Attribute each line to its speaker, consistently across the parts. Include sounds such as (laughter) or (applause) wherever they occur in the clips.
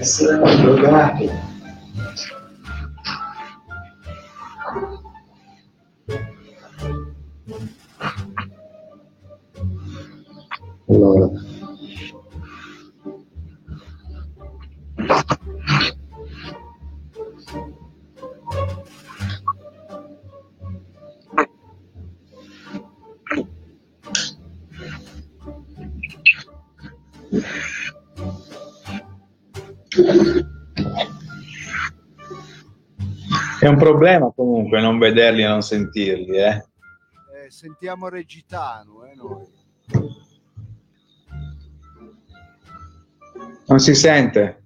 Speaker 1: essere drogati. Allora.
Speaker 2: Problema comunque non vederli e non sentirli, eh.
Speaker 3: Eh, sentiamo Regitano, eh, noi.
Speaker 2: Non si sente.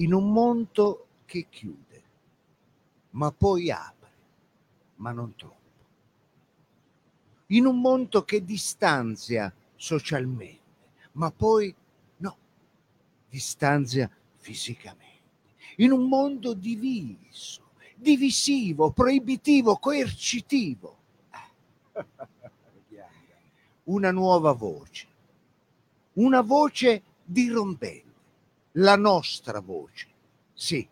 Speaker 3: In un mondo che chiude, ma poi apre, ma non troppo. In un mondo che distanzia socialmente, ma poi no, distanzia fisicamente. In un mondo diviso, divisivo, proibitivo, coercitivo. (laughs) Una nuova voce, una voce dirompente la nostra voce. Sì,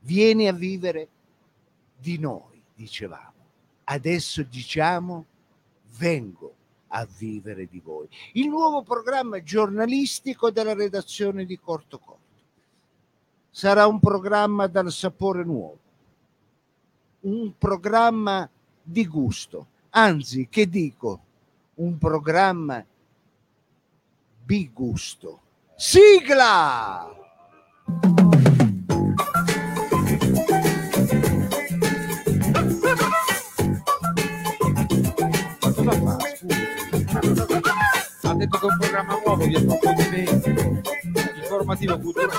Speaker 3: vieni a vivere di noi, dicevamo. Adesso diciamo, vengo a vivere di voi. Il nuovo programma giornalistico della redazione di Corto Corto. Sarà un programma dal sapore nuovo, un programma di gusto, anzi, che dico, un programma bigusto Sigla!
Speaker 4: Ha detto che è un programma nuovo di approfondimento, informativo culturale.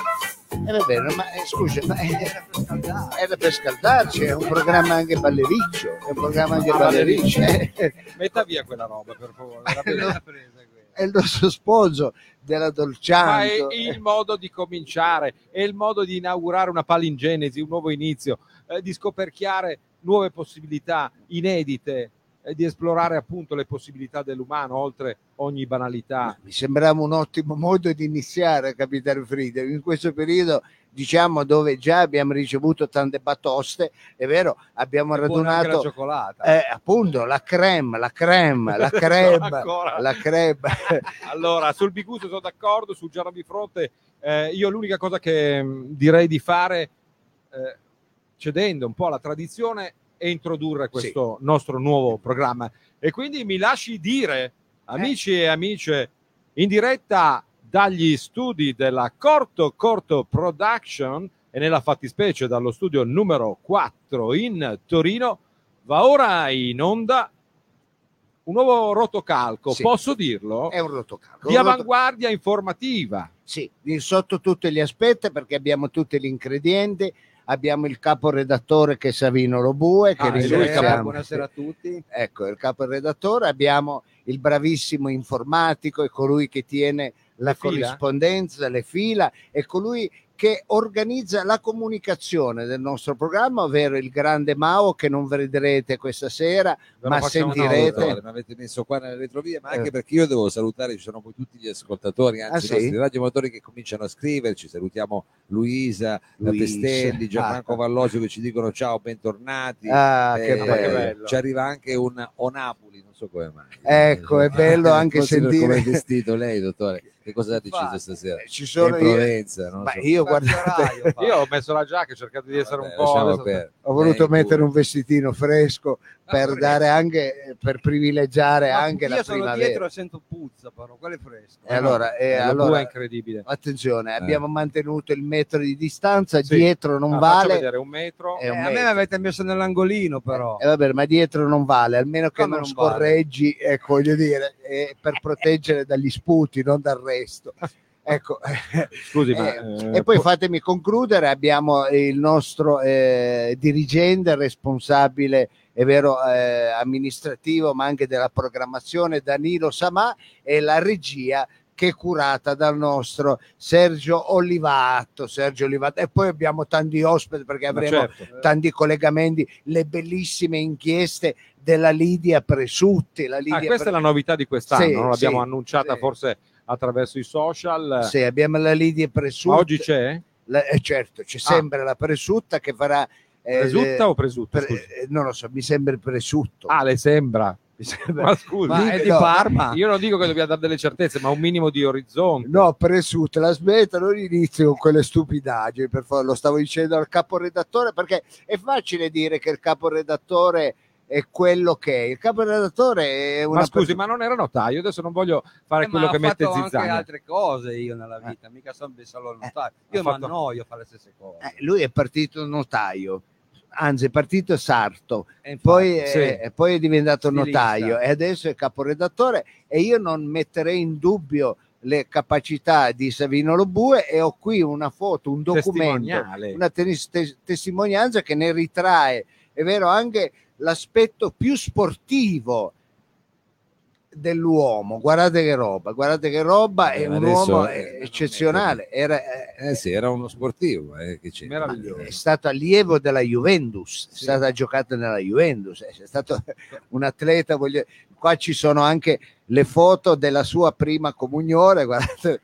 Speaker 3: Eh, va bene, ma eh, scusa, ma era, per scaldarci. era per scaldarci, è un programma anche ballericcio, è un programma anche
Speaker 4: Ah,
Speaker 3: ballericcio. eh.
Speaker 4: Metta via quella roba, per favore. Appena presa quella. (laughs)
Speaker 3: È il nostro sposo della
Speaker 4: Ma è il modo di cominciare, è il modo di inaugurare una palingenesi, un nuovo inizio, eh, di scoperchiare nuove possibilità inedite, eh, di esplorare appunto le possibilità dell'umano oltre ogni banalità.
Speaker 3: Mi sembrava un ottimo modo di iniziare, capitano Frida, in questo periodo diciamo dove già abbiamo ricevuto tante batoste, è vero, abbiamo
Speaker 4: È anche la
Speaker 3: radunato
Speaker 4: cioccolata.
Speaker 3: eh, appunto la creme, la creme, la (laughs)
Speaker 4: Ancora.
Speaker 3: la creme. (laughs)
Speaker 4: Allora, sul bigusto sono d'accordo, sul giallo di fronte, eh, io l'unica cosa che mh, direi di fare, eh, cedendo un po' alla tradizione, è introdurre questo nostro nuovo programma. E quindi mi lasci dire, amici e amiche, in diretta dagli studi della Corto Corto Production e nella fattispecie dallo studio numero 4 in Torino, va ora in onda un nuovo rotocalco,
Speaker 3: Sì.
Speaker 4: posso dirlo?
Speaker 3: È un rotocalco.
Speaker 4: di
Speaker 3: un
Speaker 4: avanguardia informativa.
Speaker 3: Sì, sotto tutti gli aspetti perché abbiamo tutti gli ingredienti, abbiamo il caporedattore che è Savino Robue, che
Speaker 4: Ah,
Speaker 3: ringraziamo.
Speaker 5: buonasera a tutti.
Speaker 3: Ecco, il caporedattore, abbiamo il bravissimo informatico e colui che tiene la
Speaker 4: fila?
Speaker 3: corrispondenza, le fila, e colui che organizza la comunicazione del nostro programma, ovvero il grande Mao che non vedrete questa sera,
Speaker 4: lo
Speaker 3: ma sentirete.
Speaker 5: dottore, mi avete messo qua nelle retrovie, ma anche
Speaker 3: Eh.
Speaker 5: perché io devo salutare, ci sono poi tutti gli ascoltatori, anzi
Speaker 3: Ah,
Speaker 5: i
Speaker 3: sì?
Speaker 5: nostri radiomotori che cominciano a scriverci, salutiamo Luisa,
Speaker 3: Luisa.
Speaker 5: Pestelli, Gianfranco
Speaker 3: Ah.
Speaker 5: Vallosio che ci dicono ciao, bentornati.
Speaker 3: Ah, che
Speaker 5: Eh,
Speaker 3: bello.
Speaker 4: bello.
Speaker 5: Ci arriva anche un O Napoli, non so come mai.
Speaker 3: Ecco, è bello anche
Speaker 5: Forse per
Speaker 3: sentire-
Speaker 5: come è vestito lei, dottore. Che cosa ha deciso
Speaker 6: Infatti,
Speaker 5: stasera?
Speaker 3: Eh, Ci sono
Speaker 5: in
Speaker 3: io,
Speaker 5: Provenza, non
Speaker 3: ma
Speaker 5: so.
Speaker 3: io
Speaker 6: Guarda,
Speaker 3: guardate, (laughs)
Speaker 4: Io ho messo la giacca, ho cercato di essere
Speaker 5: Vabbè,
Speaker 4: un po'.
Speaker 3: ho voluto mettere un vestitino fresco per
Speaker 6: pure.
Speaker 3: dare anche per privilegiare
Speaker 6: Ma
Speaker 3: anche
Speaker 6: io
Speaker 3: la
Speaker 6: sono
Speaker 3: primavera.
Speaker 6: dietro e sento puzza, però quello è fresco.
Speaker 3: E allora, e
Speaker 4: Eh, lo
Speaker 3: allora,
Speaker 4: è incredibile.
Speaker 3: attenzione, abbiamo mantenuto il metro di distanza,
Speaker 4: Sì.
Speaker 3: dietro non
Speaker 4: Ah,
Speaker 3: vale.
Speaker 4: vedere un metro.
Speaker 3: È
Speaker 6: Eh,
Speaker 3: un
Speaker 6: a me mi
Speaker 3: metro.
Speaker 6: avete messo nell'angolino, però.
Speaker 3: Eh, vabbè, ma dietro non vale, almeno che
Speaker 6: Come
Speaker 3: non,
Speaker 6: non vale?
Speaker 3: scorreggi, ecco, voglio dire, eh, per (laughs) proteggere dagli sputi, non dal resto. (laughs) Ecco,
Speaker 4: Scusi, (laughs) ma
Speaker 3: Eh,
Speaker 4: eh,
Speaker 3: e poi
Speaker 4: po-
Speaker 3: fatemi concludere, abbiamo il nostro eh, dirigente responsabile, è vero, eh, amministrativo, ma anche della programmazione, Danilo Samà, e la regia che è curata dal nostro Sergio Olivato. Sergio Olivato. E poi abbiamo tanti ospiti perché avremo
Speaker 4: certo.
Speaker 3: tanti collegamenti, le bellissime inchieste della Lidia Presutti. La
Speaker 4: Ah,
Speaker 3: Lidia
Speaker 4: questa è la novità di quest'anno,
Speaker 3: Sì,
Speaker 4: non l'abbiamo
Speaker 3: sì,
Speaker 4: annunciata
Speaker 3: sì.
Speaker 4: forse attraverso i social.
Speaker 3: Sì, abbiamo la Lidia Presutti.
Speaker 4: Ma oggi c'è?
Speaker 3: La- eh, certo, c'è
Speaker 4: Ah.
Speaker 3: sempre la Presutta che farà... eh,
Speaker 4: Presutta o presutta?
Speaker 3: pre- eh, non lo so, mi sembra il presutto.
Speaker 4: Ah, le sembra.
Speaker 3: Mi sembra-
Speaker 4: Ma scusi,
Speaker 6: Ma è di
Speaker 3: no.
Speaker 6: Parma?
Speaker 4: io non dico che dobbiamo dare delle certezze, ma un minimo di orizzonte.
Speaker 3: No, presutto, la smetta, non inizi con quelle stupidaggini, per favore, lo stavo dicendo al caporedattore perché è facile dire che il caporedattore è quello che è. Il caporedattore è una
Speaker 4: Ma scusi,
Speaker 3: persona-
Speaker 4: ma non era notaio, adesso non voglio fare
Speaker 6: Eh, ma
Speaker 4: quello
Speaker 6: ho
Speaker 4: che mette
Speaker 6: fatto anche
Speaker 4: zizzania.
Speaker 6: altre cose io nella vita, mica sono solo il notaio. Io
Speaker 4: ha
Speaker 6: mi
Speaker 4: fatto-
Speaker 6: annoio a fare le stesse cose.
Speaker 3: Eh, lui è partito notaio, anzi è partito sarto,
Speaker 6: E infatti,
Speaker 3: poi, è-
Speaker 4: sì.
Speaker 3: e poi è diventato
Speaker 6: Stilista.
Speaker 3: notaio e adesso è caporedattore e io non metterei in dubbio le capacità di Savino Lobue e ho qui una foto, un documento, una tes- testimonianza che ne ritrae, è vero, anche l'aspetto più sportivo dell'uomo. Guardate che roba, guardate che roba, è
Speaker 5: Eh,
Speaker 3: un
Speaker 5: adesso,
Speaker 3: uomo
Speaker 5: eh,
Speaker 3: eh, eccezionale. Era, eh,
Speaker 5: Eh sì, era uno sportivo. eh, che c'è.
Speaker 3: È stato allievo della Juventus, è
Speaker 5: Sì.
Speaker 3: stata giocata nella Juventus, è stato (laughs) un atleta. Voglio... Qua ci sono anche le foto della sua prima comunione, guardate,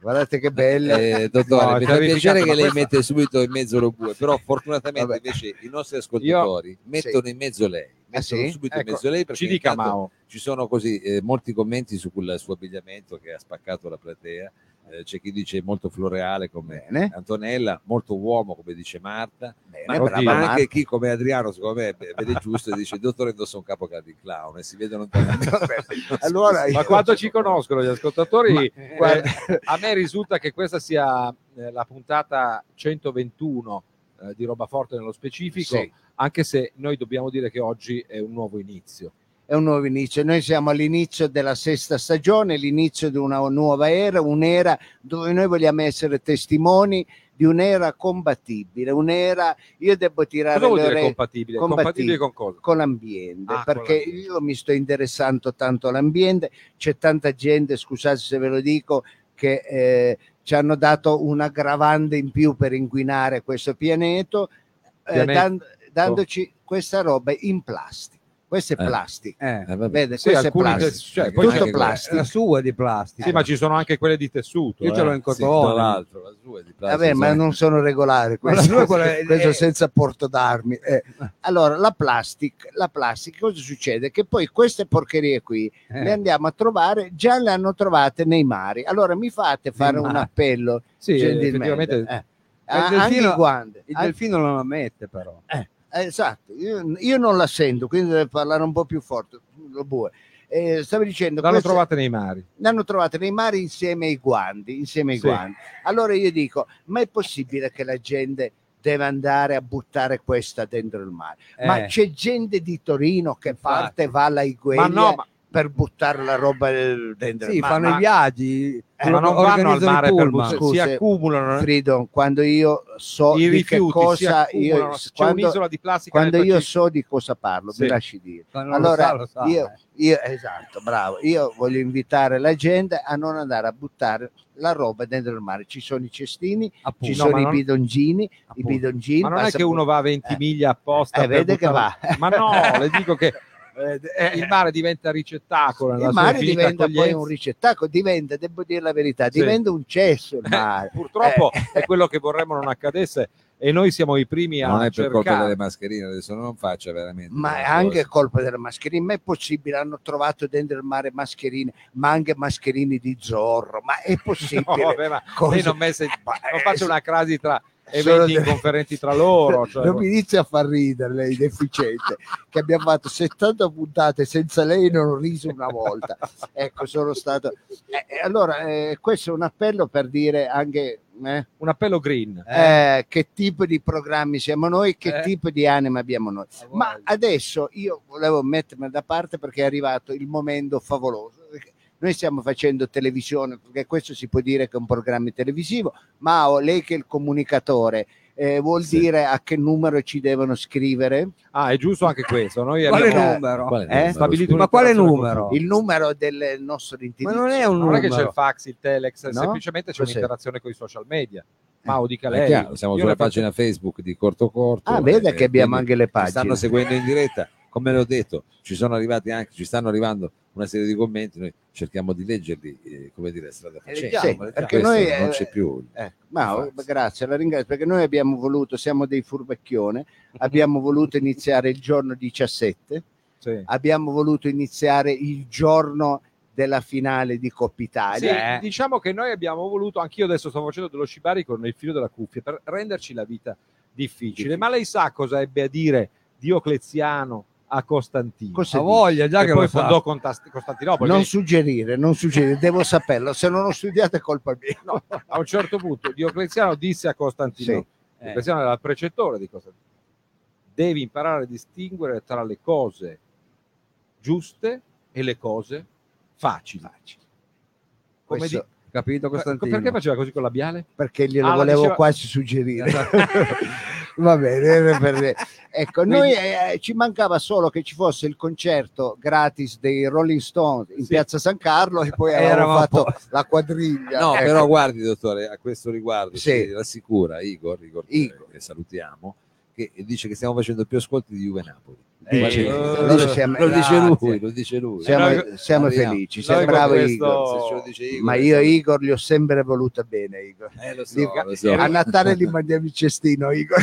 Speaker 3: guardate che belle.
Speaker 5: Eh, dottore,
Speaker 4: No,
Speaker 5: mi fa piacere che lei
Speaker 4: questa-
Speaker 5: mette subito in mezzo lo bue, però fortunatamente
Speaker 3: Vabbè.
Speaker 5: invece i nostri ascoltatori mettono in mezzo lei.
Speaker 3: Ah,
Speaker 5: Mettono
Speaker 3: sì?
Speaker 5: subito
Speaker 4: Ecco,
Speaker 5: in mezzo lei perché
Speaker 4: Ci dica Mao.
Speaker 5: ci sono così eh, molti commenti su quel suo abbigliamento che ha spaccato la platea. Eh, c'è chi dice molto floreale come
Speaker 3: Bene,
Speaker 5: Antonella, molto uomo come dice Marta,
Speaker 3: bene,
Speaker 5: ma,
Speaker 3: brava
Speaker 5: ma anche
Speaker 3: Marta.
Speaker 5: chi come Adriano secondo me vede giusto e dice il dottore indossa un capo di clown e si vede lontanamente. (laughs)
Speaker 3: Allora,
Speaker 4: Ma quanto ci conoscono gli ascoltatori?
Speaker 3: Ma-
Speaker 4: eh,
Speaker 3: guarda-
Speaker 4: a me risulta che questa sia eh, la puntata 121 eh, di Roba Forte nello specifico,
Speaker 3: Sì.
Speaker 4: anche se noi dobbiamo dire che oggi è un nuovo inizio.
Speaker 3: È un nuovo inizio. Noi siamo all'inizio della sesta stagione, l'inizio di una nuova era, un'era dove noi vogliamo essere testimoni di un'era combattibile, un'era, io devo tirare
Speaker 4: Cosa vuol
Speaker 3: le
Speaker 4: dire compatibile?
Speaker 3: compatibile.
Speaker 4: Con
Speaker 3: con l'ambiente,
Speaker 4: Ah, con
Speaker 3: perché
Speaker 4: l'ambiente.
Speaker 3: io mi sto interessando tanto all'ambiente, c'è tanta gente, scusate se ve lo dico, che eh, ci hanno dato un aggravante in più per inquinare questo pianeta, eh, dan- dandoci questa roba in plastica. Questo è
Speaker 5: Eh.
Speaker 3: plastica.
Speaker 6: Eh,
Speaker 5: Eh.
Speaker 3: Vede,
Speaker 4: Sì,
Speaker 3: questo è
Speaker 4: tes- cioè, poi
Speaker 3: Tutto plastica.
Speaker 6: la sua è di plastica.
Speaker 4: Sì, ma ci sono anche quelle di tessuto.
Speaker 6: Io ce l'ho
Speaker 4: eh.
Speaker 6: in
Speaker 5: Sì,
Speaker 6: cotone.
Speaker 5: tra l'altro, la sua è di plastica,
Speaker 3: Vabbè, ma non sono regolari, questo, questo
Speaker 6: eh,
Speaker 3: senza porto d'armi. (laughs) Allora, la plastica, la plastica, cosa succede? Che poi queste porcherie qui le andiamo a trovare, già le hanno trovate nei mari. Allora mi fate fare un appello
Speaker 4: Sì,
Speaker 3: gentilmente.
Speaker 4: effettivamente.
Speaker 3: Eh.
Speaker 6: Il delfino-. Il delfino non la mette, però.
Speaker 3: eh, esatto, io, io non la sento, quindi deve parlare un po' più forte. Lo bue. Eh, stavo dicendo,
Speaker 4: L'hanno
Speaker 3: queste-
Speaker 4: trovate nei mari.
Speaker 3: l'hanno trovate nei mari insieme ai guanti, insieme ai
Speaker 4: Sì.
Speaker 3: guanti. Allora io dico, ma è possibile che la gente deve andare a buttare questa dentro il mare? Ma
Speaker 6: Eh,
Speaker 3: c'è gente di Torino che
Speaker 6: Infatti.
Speaker 3: parte, va alla Igueglia
Speaker 4: Ma no, ma,
Speaker 3: per buttare la roba dentro
Speaker 6: Sì,
Speaker 3: ma-
Speaker 6: fanno
Speaker 3: ma-
Speaker 6: i viaggi,
Speaker 3: Eh,
Speaker 4: ma non vanno al
Speaker 6: organizzano i
Speaker 4: mare per buttare,
Speaker 3: Scusi,
Speaker 4: si accumulano.
Speaker 3: Frido, quando io so
Speaker 4: I
Speaker 3: di che cosa io,
Speaker 4: c'è
Speaker 3: quando,
Speaker 4: un'isola di plastica
Speaker 3: quando io so di cosa parlo,
Speaker 4: Sì.
Speaker 3: mi lasci dire.
Speaker 6: Non lo
Speaker 3: Allora,
Speaker 6: sa, lo sa,
Speaker 3: io,
Speaker 6: eh.
Speaker 3: io- esatto, bravo. Io voglio invitare la gente a non andare a buttare la roba dentro il mare. Ci sono i cestini,
Speaker 6: Appunto.
Speaker 3: ci
Speaker 4: No,
Speaker 3: sono
Speaker 4: ma
Speaker 3: i
Speaker 4: non-
Speaker 3: bidongini, i
Speaker 6: Appunto.
Speaker 3: bidongini.
Speaker 4: Ma non è che uno va a 20
Speaker 3: Eh.
Speaker 4: miglia apposta
Speaker 3: Eh, vede che
Speaker 4: buttare-
Speaker 3: va.
Speaker 4: Ma no, le dico che (laughs) eh, il mare diventa ricettacolo
Speaker 3: il mare diventa poi
Speaker 4: accoglienza.
Speaker 3: un ricettacolo, diventa, devo dire la verità,
Speaker 4: Sì.
Speaker 3: diventa un cesso il mare.
Speaker 4: Purtroppo
Speaker 3: Eh.
Speaker 4: è quello che vorremmo non accadesse e noi siamo i primi a
Speaker 5: non è per colpa
Speaker 4: cercare.
Speaker 5: delle mascherine, adesso non faccia veramente.
Speaker 3: Ma è anche
Speaker 5: cosa.
Speaker 3: colpa delle mascherine, ma è possibile, hanno trovato dentro il mare mascherine, ma anche mascherini di Zorro, ma è (laughs) possibile?
Speaker 4: No, vabbè, ma non, messe- (laughs)
Speaker 3: Ma,
Speaker 4: non
Speaker 3: eh,
Speaker 4: faccia una crasi tra eventi
Speaker 3: delle-
Speaker 4: inconferenti tra loro. cioè-
Speaker 3: non mi inizia a far ridere lei deficiente che abbiamo fatto 70 puntate senza lei non ho riso una volta (laughs) ecco sono stato Eh, eh, allora eh, questo è un appello per dire anche eh,
Speaker 4: un appello green.
Speaker 3: eh, che tipo di programmi siamo noi che
Speaker 6: Eh.
Speaker 3: tipo di anima abbiamo noi ma adesso io volevo mettermi da parte perché è arrivato il momento favoloso noi stiamo facendo televisione perché questo si può dire che è un programma televisivo ma oh, lei che è il comunicatore eh, vuol
Speaker 5: Sì.
Speaker 3: dire a che numero ci devono scrivere
Speaker 4: Ah, è giusto anche questo. Noi
Speaker 6: Quale
Speaker 4: abbiamo
Speaker 6: numero?
Speaker 5: Qual è il
Speaker 3: Eh?
Speaker 5: numero,
Speaker 4: stabilito?
Speaker 6: Ma quale numero?
Speaker 3: il numero del nostro indirizzo
Speaker 6: Ma non è un
Speaker 4: Non è che c'è
Speaker 6: numero.
Speaker 4: il fax, il telex,
Speaker 3: No?
Speaker 4: semplicemente c'è
Speaker 3: Cos'è?
Speaker 4: un'interazione con i social media. Ma o dica
Speaker 5: Ma è
Speaker 4: lei.
Speaker 5: chiaro, siamo
Speaker 4: Io
Speaker 5: sulla
Speaker 4: ne faccio-
Speaker 5: pagina Facebook di Corto Corto.
Speaker 3: ah vede
Speaker 5: eh,
Speaker 3: che abbiamo anche le pagine
Speaker 5: stanno seguendo in diretta. Come le ho detto, ci sono arrivati anche, ci stanno arrivando una serie di commenti, noi cerchiamo di leggerli, eh, come dire, strada facendo.
Speaker 3: Sì, perché noi
Speaker 5: non
Speaker 3: eh,
Speaker 5: c'è più.
Speaker 3: eh, ma oh, grazie, la ringrazio perché noi abbiamo voluto, siamo dei furbacchione, abbiamo voluto iniziare il giorno 17,
Speaker 4: Sì.
Speaker 3: abbiamo voluto iniziare il giorno della finale di Coppa
Speaker 4: Sì,
Speaker 3: Italia.
Speaker 6: Eh.
Speaker 4: diciamo che noi abbiamo voluto, anch'io adesso sto facendo dello shibari con il filo della cuffia per renderci la vita difficile. Ma lei sa cosa ebbe a dire Diocleziano a Costantino?
Speaker 3: Cosa
Speaker 6: A
Speaker 3: dici?
Speaker 6: voglia, già
Speaker 4: che
Speaker 6: che
Speaker 4: poi fondò Contas- Costantinopoli.
Speaker 3: Non suggerire, non suggerire, devo saperlo, se non ho studiato è colpa mia.
Speaker 4: no, a un certo punto Diocleziano disse a Costantino,
Speaker 3: Sì.
Speaker 4: Diocleziano era il precettore di Costantino, devi imparare a distinguere tra le cose giuste e le cose facili. Come
Speaker 3: Questo-
Speaker 4: di-
Speaker 6: Capito Costantino?
Speaker 4: perché faceva così con labiale?
Speaker 3: perché glielo
Speaker 4: Ah,
Speaker 3: volevo
Speaker 4: diceva-
Speaker 3: quasi suggerire. (laughs) Va bene, per- (laughs) ecco, noi eh, ci mancava solo che ci fosse il concerto gratis dei Rolling Stones in
Speaker 4: Sì.
Speaker 3: Piazza San Carlo e poi avevamo fatto
Speaker 6: posto.
Speaker 3: la quadriglia.
Speaker 5: No,
Speaker 3: Ecco.
Speaker 5: però guardi, dottore, a questo riguardo
Speaker 3: Sì.
Speaker 5: rassicura Igor, Igor,
Speaker 3: Igor.
Speaker 5: che salutiamo, che dice che stiamo facendo più ascolti di Juve Napoli.
Speaker 3: Eh,
Speaker 5: Guardi,
Speaker 3: eh, siamo-
Speaker 5: lo dice lui, lo dice lui.
Speaker 3: siamo,
Speaker 4: noi-
Speaker 3: siamo felici,
Speaker 4: con
Speaker 3: bravi
Speaker 4: questo-
Speaker 3: Igor.
Speaker 5: Dice Igor,
Speaker 3: Ma io Igor li ho sempre voluta bene, Igor.
Speaker 5: eh, lo so,
Speaker 3: Dico,
Speaker 5: lo so.
Speaker 3: A Natale li mandiamo il cestino, Igor.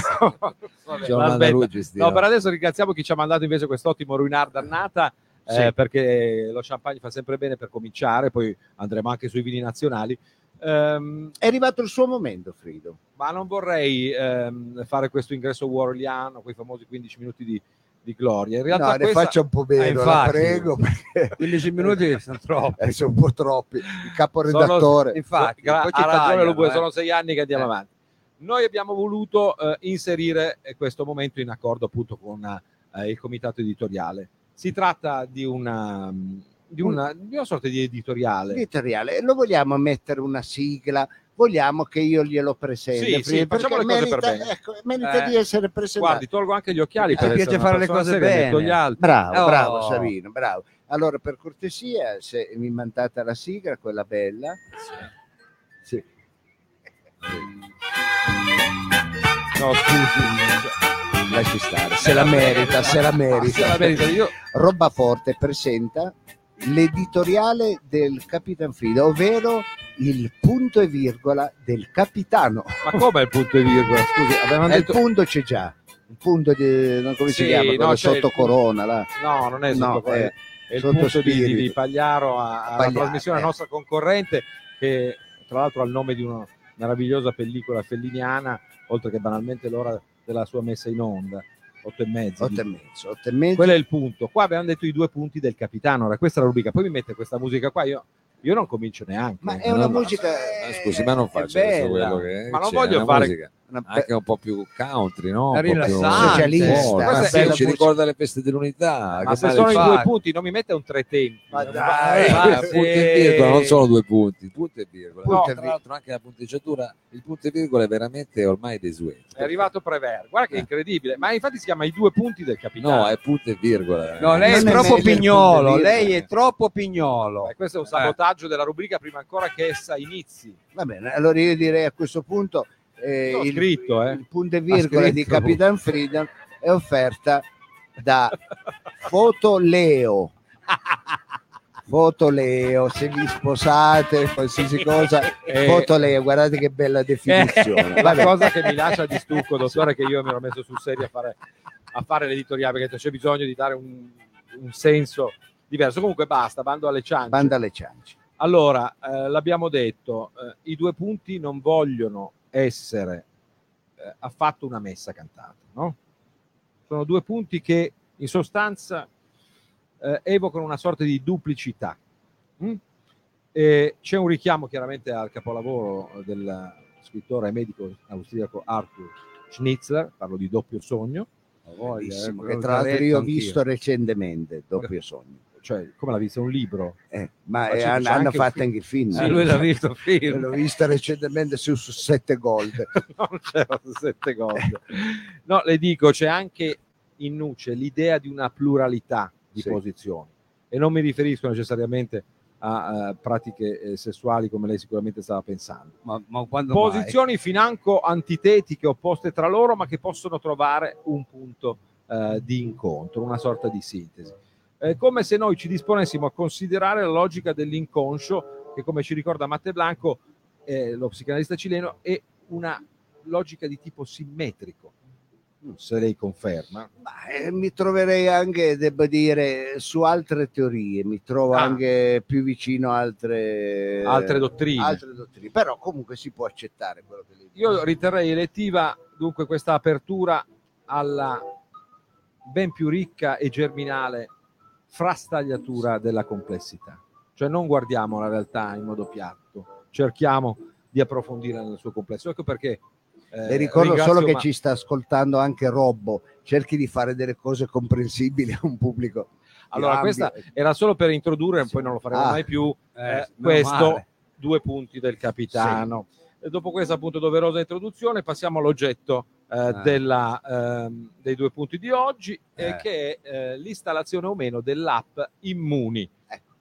Speaker 4: Vabbè,
Speaker 5: lui, Giustino.
Speaker 4: No, per adesso ringraziamo chi ci ha mandato invece quest'ottimo Ruinar dannata. eh,
Speaker 3: Sì.
Speaker 4: perché lo champagne fa sempre bene per cominciare, poi andremo anche sui vini nazionali. Ehm,
Speaker 3: È arrivato il suo momento, Frido.
Speaker 4: ma non vorrei ehm, fare questo ingresso warliano, quei famosi 15 minuti di, di gloria. In realtà
Speaker 3: No, ne
Speaker 4: questa-
Speaker 3: faccia un po' meno,
Speaker 6: Eh, infatti.
Speaker 3: prego, perché (laughs)
Speaker 6: 15 minuti sono troppi.
Speaker 3: eh, sono un po' troppi. Il caporedattore.
Speaker 6: Infatti,
Speaker 4: Gra-
Speaker 6: poi ci
Speaker 4: ha ragione
Speaker 6: tagliano,
Speaker 4: Lubu,
Speaker 6: eh.
Speaker 4: sono sei anni che andiamo
Speaker 6: Eh.
Speaker 4: avanti. Noi abbiamo voluto eh, inserire eh, questo momento in accordo appunto con eh, il comitato editoriale. Si tratta di una, di una, di una sorta di editoriale.
Speaker 3: editoriale. Lo vogliamo mettere una sigla? Vogliamo che io glielo presenti?
Speaker 4: Sì, sì, facciamo le cose
Speaker 3: merita,
Speaker 4: per bene.
Speaker 3: ecco, merita
Speaker 6: Eh.
Speaker 3: di essere presentato.
Speaker 4: Guardi, tolgo anche gli occhiali
Speaker 6: Ci
Speaker 4: per
Speaker 6: piace fare le cose bene.
Speaker 4: metto gli altri.
Speaker 3: Bravo,
Speaker 6: Oh.
Speaker 3: bravo Savino, bravo. Allora, per cortesia, se mi mandate la sigla, quella bella. Sì.
Speaker 4: No, scusi.
Speaker 3: Lasci stare, se la merita, se la (laughs)
Speaker 4: Se la
Speaker 3: merita.
Speaker 4: merita. Io,
Speaker 3: Roba Forte presenta l'editoriale del Capitan Frido, ovvero il punto e virgola del capitano.
Speaker 4: ma come il punto e virgola? Scusi, avevamo
Speaker 3: Eh, il
Speaker 4: detto...
Speaker 3: punto c'è già. Il punto di non come si
Speaker 4: Sì,
Speaker 3: chiama?
Speaker 4: no, il
Speaker 3: sotto
Speaker 4: punto-
Speaker 3: corona là.
Speaker 4: No, non è
Speaker 3: No,
Speaker 4: sotto
Speaker 3: è
Speaker 4: è, è il
Speaker 3: sotto
Speaker 4: punto di, di Pagliaro a- alla
Speaker 3: Pagliaro,
Speaker 4: trasmissione
Speaker 3: eh.
Speaker 4: nostra concorrente che tra l'altro ha il nome di una meravigliosa pellicola felliniana oltre che banalmente l'ora della sua messa in onda otto e mezzo
Speaker 3: Otto e mezzo, otto e mezzo.
Speaker 4: quello è il punto qua abbiamo detto i due punti del capitano ora questa è la rubrica poi mi mette questa musica qua io, io non comincio neanche
Speaker 3: Ma è una
Speaker 5: no,
Speaker 3: musica
Speaker 5: Ma scusi, ma non adesso
Speaker 6: bella.
Speaker 5: quello che
Speaker 4: Ma non
Speaker 5: c'è,
Speaker 4: voglio fare-
Speaker 5: musica.
Speaker 3: Una be-
Speaker 5: anche un po' più country, no?
Speaker 6: Rilassante.
Speaker 3: Socialista.
Speaker 4: Questa
Speaker 5: sì, ci ricorda le feste dell'unità.
Speaker 4: Ma se sono in
Speaker 5: fa?
Speaker 4: due punti, non mi mette un tre tempi.
Speaker 3: Ma
Speaker 4: Non
Speaker 3: dai,
Speaker 4: va-
Speaker 5: Ah,
Speaker 4: va-
Speaker 5: punto e virgola, non sono due punti, punto e virgola.
Speaker 3: Punto
Speaker 5: No,
Speaker 3: e
Speaker 5: tra
Speaker 3: virgola.
Speaker 5: l'altro anche la punteggiatura, il punto e virgola è veramente ormai desueto.
Speaker 4: È arrivato Prever, guarda che
Speaker 5: Eh.
Speaker 4: incredibile, ma infatti si chiama i due punti del capitano.
Speaker 5: No, è punto e virgola.
Speaker 6: No, lei è
Speaker 3: Non è
Speaker 6: troppo pignolo, lei è troppo pignolo.
Speaker 4: Eh, questo è un sabotaggio della rubrica prima ancora che essa inizi.
Speaker 3: Va bene, allora io direi a questo punto eh, il,
Speaker 4: scritto, eh.
Speaker 3: il punto e virgola di. Capitan Freedom è offerta da (laughs) Fotoleo. Fotoleo, se vi sposate, qualsiasi cosa,
Speaker 4: Eh,
Speaker 3: Fotoleo, guardate che bella definizione.
Speaker 4: È la cosa che mi lascia di stucco, dottore, che io mi ero messo sul serio a fare, a fare l'editoriale perché c'è bisogno di dare un, un senso diverso. Comunque basta, bando alle ciance.
Speaker 3: Banda alle ciance.
Speaker 4: Allora, eh, l'abbiamo detto, eh, i due punti non vogliono essere eh, affatto una messa cantata, no? Sono due punti che in sostanza eh, evocano una sorta di duplicità. Mm? E c'è un richiamo chiaramente al capolavoro del scrittore e medico austriaco Arthur Schnitzler, parlo di doppio sogno,
Speaker 6: eh,
Speaker 3: che tra l'altro io ho visto recentemente, doppio sogno.
Speaker 4: Cioè come l'ha visto? Un libro.
Speaker 3: Eh,
Speaker 4: Ma
Speaker 3: ma hanno, hanno
Speaker 4: anche
Speaker 3: fatto
Speaker 4: film.
Speaker 3: anche il film.
Speaker 4: Sì,
Speaker 6: lui l'ha visto il film.
Speaker 3: L'ho visto recentemente su, su sette gold. (laughs)
Speaker 4: non c'erano sette cose. No, le dico, c'è anche in Nuce l'idea di una pluralità di
Speaker 3: Sì.
Speaker 4: posizioni e non mi riferisco necessariamente a eh, pratiche eh, sessuali come lei sicuramente stava pensando.
Speaker 6: Ma, ma quando mai?
Speaker 4: Posizioni financo antitetiche, opposte tra loro, ma che possono trovare un punto eh, di incontro, una sorta di sintesi. È come se noi ci disponessimo a considerare la logica dell'inconscio, che come ci ricorda Matte Blanco, eh, lo psicanalista cileno, è una logica di tipo simmetrico. Se lei conferma.
Speaker 3: Ma, eh, mi troverei anche, devo dire, su altre teorie, mi trovo
Speaker 4: Ah.
Speaker 3: anche più vicino a altre,
Speaker 4: Altre dottrine.
Speaker 3: altre dottrine. Però comunque si può accettare quello che lei dice.
Speaker 4: Io riterrei elettiva dunque questa apertura alla ben più ricca e germinale frastagliatura della complessità. Cioè non guardiamo la realtà in modo piatto, cerchiamo di approfondire nel suo complesso. Ecco perché eh,
Speaker 3: Le ricordo solo che
Speaker 4: Ma-
Speaker 3: ci sta ascoltando anche Robbo, cerchi di fare delle cose comprensibili a un pubblico.
Speaker 4: Allora, questa era solo per introdurre, poi non lo faremo
Speaker 3: Ah.
Speaker 4: mai più,
Speaker 6: Eh,
Speaker 4: eh, questo
Speaker 6: male.
Speaker 4: due punti del capitano. E dopo questa appunto doverosa introduzione passiamo all'oggetto eh,
Speaker 6: Eh.
Speaker 4: della, ehm, dei due punti di oggi, eh, che è eh, l'installazione o meno dell'app Immuni.
Speaker 3: Ecco.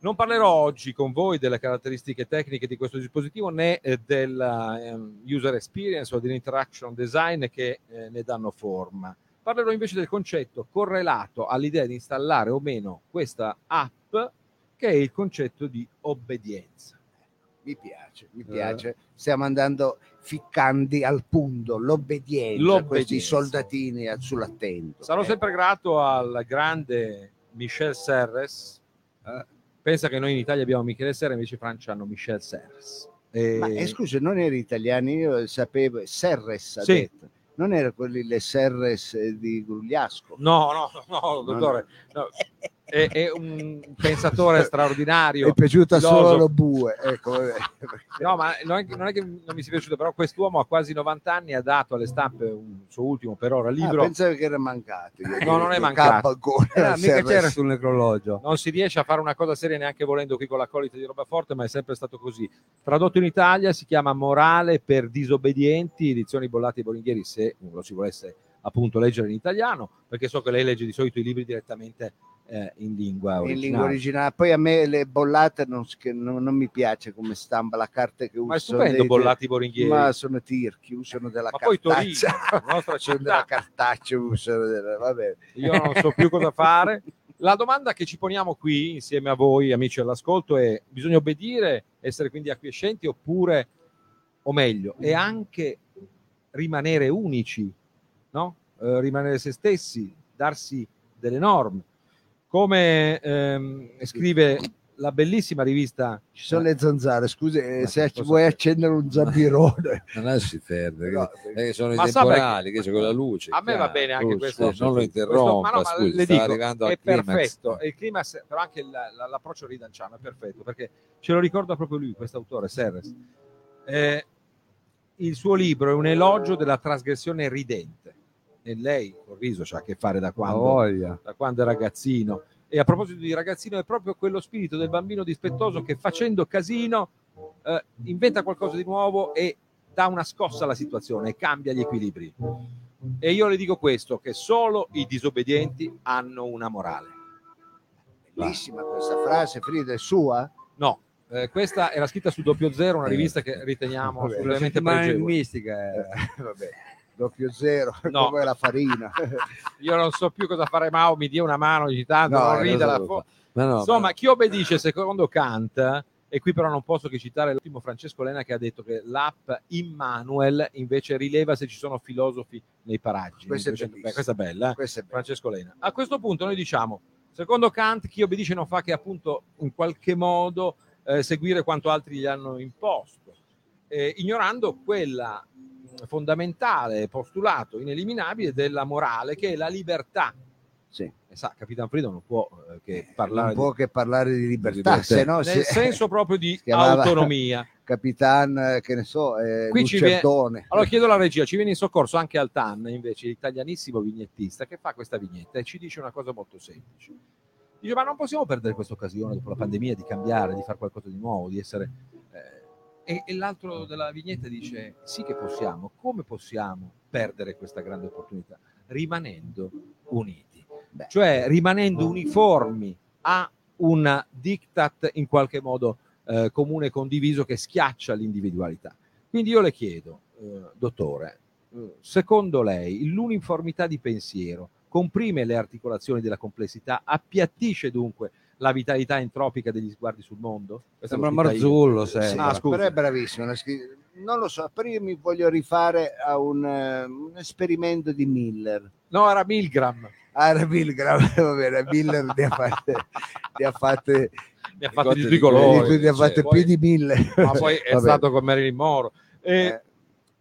Speaker 4: Non parlerò oggi con voi delle caratteristiche tecniche di questo dispositivo né eh, della ehm, user experience o dell'interaction design che ne danno forma. Parlerò invece del concetto correlato all'idea di installare o meno questa app, che è il concetto di obbedienza.
Speaker 3: Mi piace, mi
Speaker 4: Eh.
Speaker 3: piace. Stiamo andando ficcandi al punto, l'obbedienza,
Speaker 4: L'obbedienza.
Speaker 3: questi soldatini sull'attento.
Speaker 4: Sarò
Speaker 3: Eh,
Speaker 4: sempre grato al grande Michel Serres.
Speaker 6: Eh.
Speaker 4: Pensa che noi in Italia abbiamo Michele Serres, invece in Francia hanno Michel Serres. E-
Speaker 3: Ma eh, scusa, non eri italiani, io sapevo, Serres ha
Speaker 4: Sì.
Speaker 3: detto. Non erano quelli le Serres eh, di Grugliasco.
Speaker 4: No, no, no, dottore. no. È, è un pensatore
Speaker 3: È
Speaker 4: straordinario.
Speaker 3: piaciuta
Speaker 4: filosofo.
Speaker 3: solo Bue. Ecco.
Speaker 4: No, ma non è, che, non è che non mi sia piaciuto, però quest'uomo a quasi 90 anni ha dato alle stampe un suo ultimo per ora
Speaker 3: Ah,
Speaker 4: libro.
Speaker 3: pensavo che era mancato. Io
Speaker 4: No, non è mancato.
Speaker 3: Ancora,
Speaker 6: Eh, mica c'era sul necrologio.
Speaker 4: Non si riesce a fare una cosa seria neanche volendo qui con l'accolita di roba forte, ma è sempre stato così. Tradotto in Italia si chiama Morale per disobbedienti, edizioni Bollati e Boringhieri, se lo si volesse appunto leggere in italiano, perché so che lei legge di solito i libri direttamente eh, in lingua
Speaker 3: in
Speaker 4: originale.
Speaker 3: lingua originale. Poi a me le bollate non, che non- non mi piace come stampa la carta che
Speaker 4: Ma è
Speaker 3: usano.
Speaker 4: stupendo
Speaker 3: dei-
Speaker 4: Bollati Boringhieri.
Speaker 3: Ma sono tirchi, usano della
Speaker 4: Ma poi Torino,
Speaker 3: cartaccia. (laughs)
Speaker 4: nostra
Speaker 3: Sono della cartaccia, usano della... Vabbè.
Speaker 4: io non so più cosa fare. La domanda che ci poniamo qui insieme a voi, amici all'ascolto, è: bisogna obbedire, essere quindi acquiescenti, oppure, o meglio, e anche rimanere unici, no? Eh, rimanere se stessi, darsi delle norme. Come ehm, scrive la bellissima rivista
Speaker 3: Ci sono le zanzare, scusi, eh, se vuoi accendere un zampirone. (laughs)
Speaker 5: Non lasci perdere,
Speaker 3: No,
Speaker 5: che- eh, sono i
Speaker 4: Ma
Speaker 5: temporali, che c'è con la luce.
Speaker 4: A me va
Speaker 5: chiaro,
Speaker 4: bene anche
Speaker 5: luce,
Speaker 4: questo.
Speaker 5: non lo
Speaker 4: questo-
Speaker 5: interrompa,
Speaker 4: ma no,
Speaker 5: scusi,
Speaker 4: dico,
Speaker 5: arrivando al
Speaker 4: è perfetto. E il climax, però anche il- la- l'approccio ridanciano è perfetto perché ce lo ricorda proprio lui, questo autore, Serres. Eh, il suo libro è un elogio della trasgressione ridente. E lei, col riso, c'ha a che fare da quando,
Speaker 6: voglia.
Speaker 4: da quando è ragazzino. E a proposito di ragazzino, è proprio quello spirito del bambino dispettoso che facendo casino eh, inventa qualcosa di nuovo e dà una scossa alla situazione e cambia gli equilibri. E io le dico questo, che solo i disobbedienti hanno una morale.
Speaker 3: Bellissima questa frase, Frida, è sua?
Speaker 4: No, eh, questa era scritta su Doppio Zero, una rivista che riteniamo assolutamente
Speaker 6: Ma è
Speaker 4: pregevole.
Speaker 6: mistica. eh.
Speaker 3: Vabbè, doppio zero, (laughs)
Speaker 4: No.
Speaker 3: come la farina. (laughs)
Speaker 4: Io non so più cosa fare, Mao mi dia una mano ogni tanto,
Speaker 3: No,
Speaker 4: non rida la fo-
Speaker 5: Ma no,
Speaker 4: Insomma, chi obbedisce secondo Kant, e qui però non posso che citare l'ultimo Francesco Lena che ha detto che l'app Immanuel invece rileva se ci sono filosofi nei paraggi.
Speaker 3: Questo è
Speaker 4: Beh, questa è bella, eh?
Speaker 3: Questo è bello.
Speaker 4: Francesco Lena. A questo punto noi diciamo, secondo Kant, chi obbedisce non fa che appunto in qualche modo eh, seguire quanto altri gli hanno imposto, eh, ignorando quella fondamentale postulato ineliminabile della morale che è la libertà.
Speaker 3: Sì.
Speaker 4: E sa, Capitan Frido non può eh, che parlare
Speaker 3: non può che parlare di libertà,
Speaker 5: libertà.
Speaker 3: se no
Speaker 4: di, nel
Speaker 3: se-
Speaker 4: senso proprio di (laughs) autonomia. (laughs)
Speaker 3: Capitan, eh, che ne so, eh,
Speaker 4: Qui ci viene-. Allora chiedo alla regia, ci viene in soccorso anche Altan, invece, l'italianissimo vignettista, che fa questa vignetta e ci dice una cosa molto semplice. Dice, ma non possiamo perdere questa occasione dopo la pandemia di cambiare, di fare qualcosa di nuovo, di essere... E, e l'altro della vignetta dice, sì che possiamo, come possiamo perdere questa grande opportunità? Rimanendo uniti,
Speaker 3: Beh.
Speaker 4: cioè rimanendo uniformi a un diktat in qualche modo eh, comune e condiviso che schiaccia l'individualità. Quindi io le chiedo, eh, dottore, eh, secondo lei l'uniformità di pensiero comprime le articolazioni della complessità, appiattisce dunque la vitalità entropica degli sguardi sul mondo? Questa
Speaker 6: Sembra. Marzullo,
Speaker 3: Sì,
Speaker 6: sembra.
Speaker 4: Ah, scusa.
Speaker 3: però è bravissimo. Non lo so, però io mi voglio rifare a un, eh, un esperimento di Miller.
Speaker 4: No, era Milgram,
Speaker 3: Ah, era Milgram, (laughs) va bene, Miller ne ha fatte, ne ha fatte,
Speaker 4: ne ha fatti di tutti i colori.
Speaker 3: ne ha fatte più di mille.
Speaker 4: ma poi (laughs) è
Speaker 3: Vabbè.
Speaker 4: stato con Marilyn Monroe. E
Speaker 3: Eh.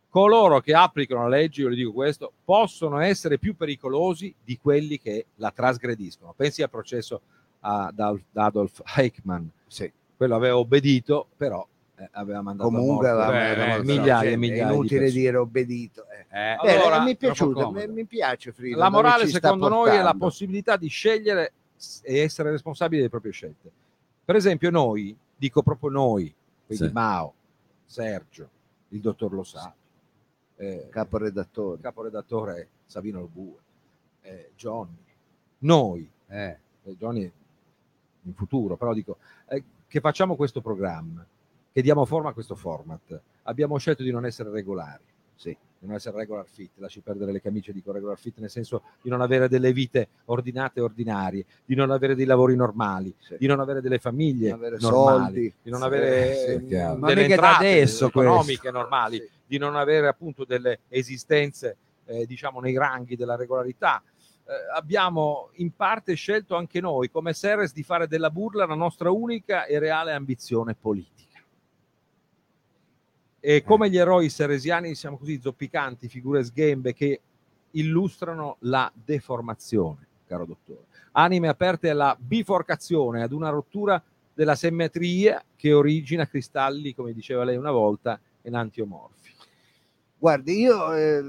Speaker 4: coloro che applicano la legge, io le dico questo, possono essere più pericolosi di quelli che la trasgrediscono. Pensi al processo ad Adolf, ad Adolf Eichmann,
Speaker 3: Sì.
Speaker 4: quello aveva obbedito, però eh, aveva mandato
Speaker 3: Comunque
Speaker 4: a morte,
Speaker 3: aveva-
Speaker 4: eh, migliaia e migliaia
Speaker 3: è
Speaker 4: di
Speaker 3: inutile
Speaker 4: persone.
Speaker 3: dire obbedito. eh.
Speaker 6: Eh,
Speaker 3: Bene,
Speaker 4: Allora,
Speaker 3: mi è piaciuto, mi, piace Frida.
Speaker 4: La morale, secondo noi, è la possibilità di scegliere e essere responsabili delle proprie scelte. Per esempio, noi, dico proprio noi, quindi
Speaker 5: Sì.
Speaker 4: Mao, Sergio, il dottor Lo Sa, eh,
Speaker 3: caporedattore.
Speaker 4: caporedattore Savino Lobue, eh, Johnny, noi,
Speaker 6: eh.
Speaker 4: eh, Johnny in futuro, però dico, eh, che facciamo questo programma, che diamo forma a questo format, abbiamo scelto di non essere regolari,
Speaker 3: Sì.
Speaker 4: di non essere regular fit, lasci perdere le camicie, dico regular fit nel senso di non avere delle vite ordinate e ordinarie, di non avere dei lavori normali,
Speaker 3: Sì.
Speaker 4: di non avere delle famiglie
Speaker 3: Non avere
Speaker 4: normali,
Speaker 3: soldi.
Speaker 4: di non
Speaker 3: Sì,
Speaker 4: avere
Speaker 3: sì,
Speaker 4: eh, delle entrate
Speaker 6: adesso
Speaker 4: economiche
Speaker 6: questo.
Speaker 4: normali,
Speaker 3: Sì.
Speaker 4: di non avere appunto delle esistenze eh, diciamo nei ranghi della regolarità. Eh, abbiamo in parte scelto anche noi come Serres di fare della burla la nostra unica e reale ambizione politica. E come gli eroi seresiani siamo così zoppicanti, figure sghembe che illustrano la deformazione, caro dottore. Anime aperte alla biforcazione, ad una rottura della simmetria che origina cristalli, come diceva lei una volta, enantiomorfi.
Speaker 3: Guardi, io eh,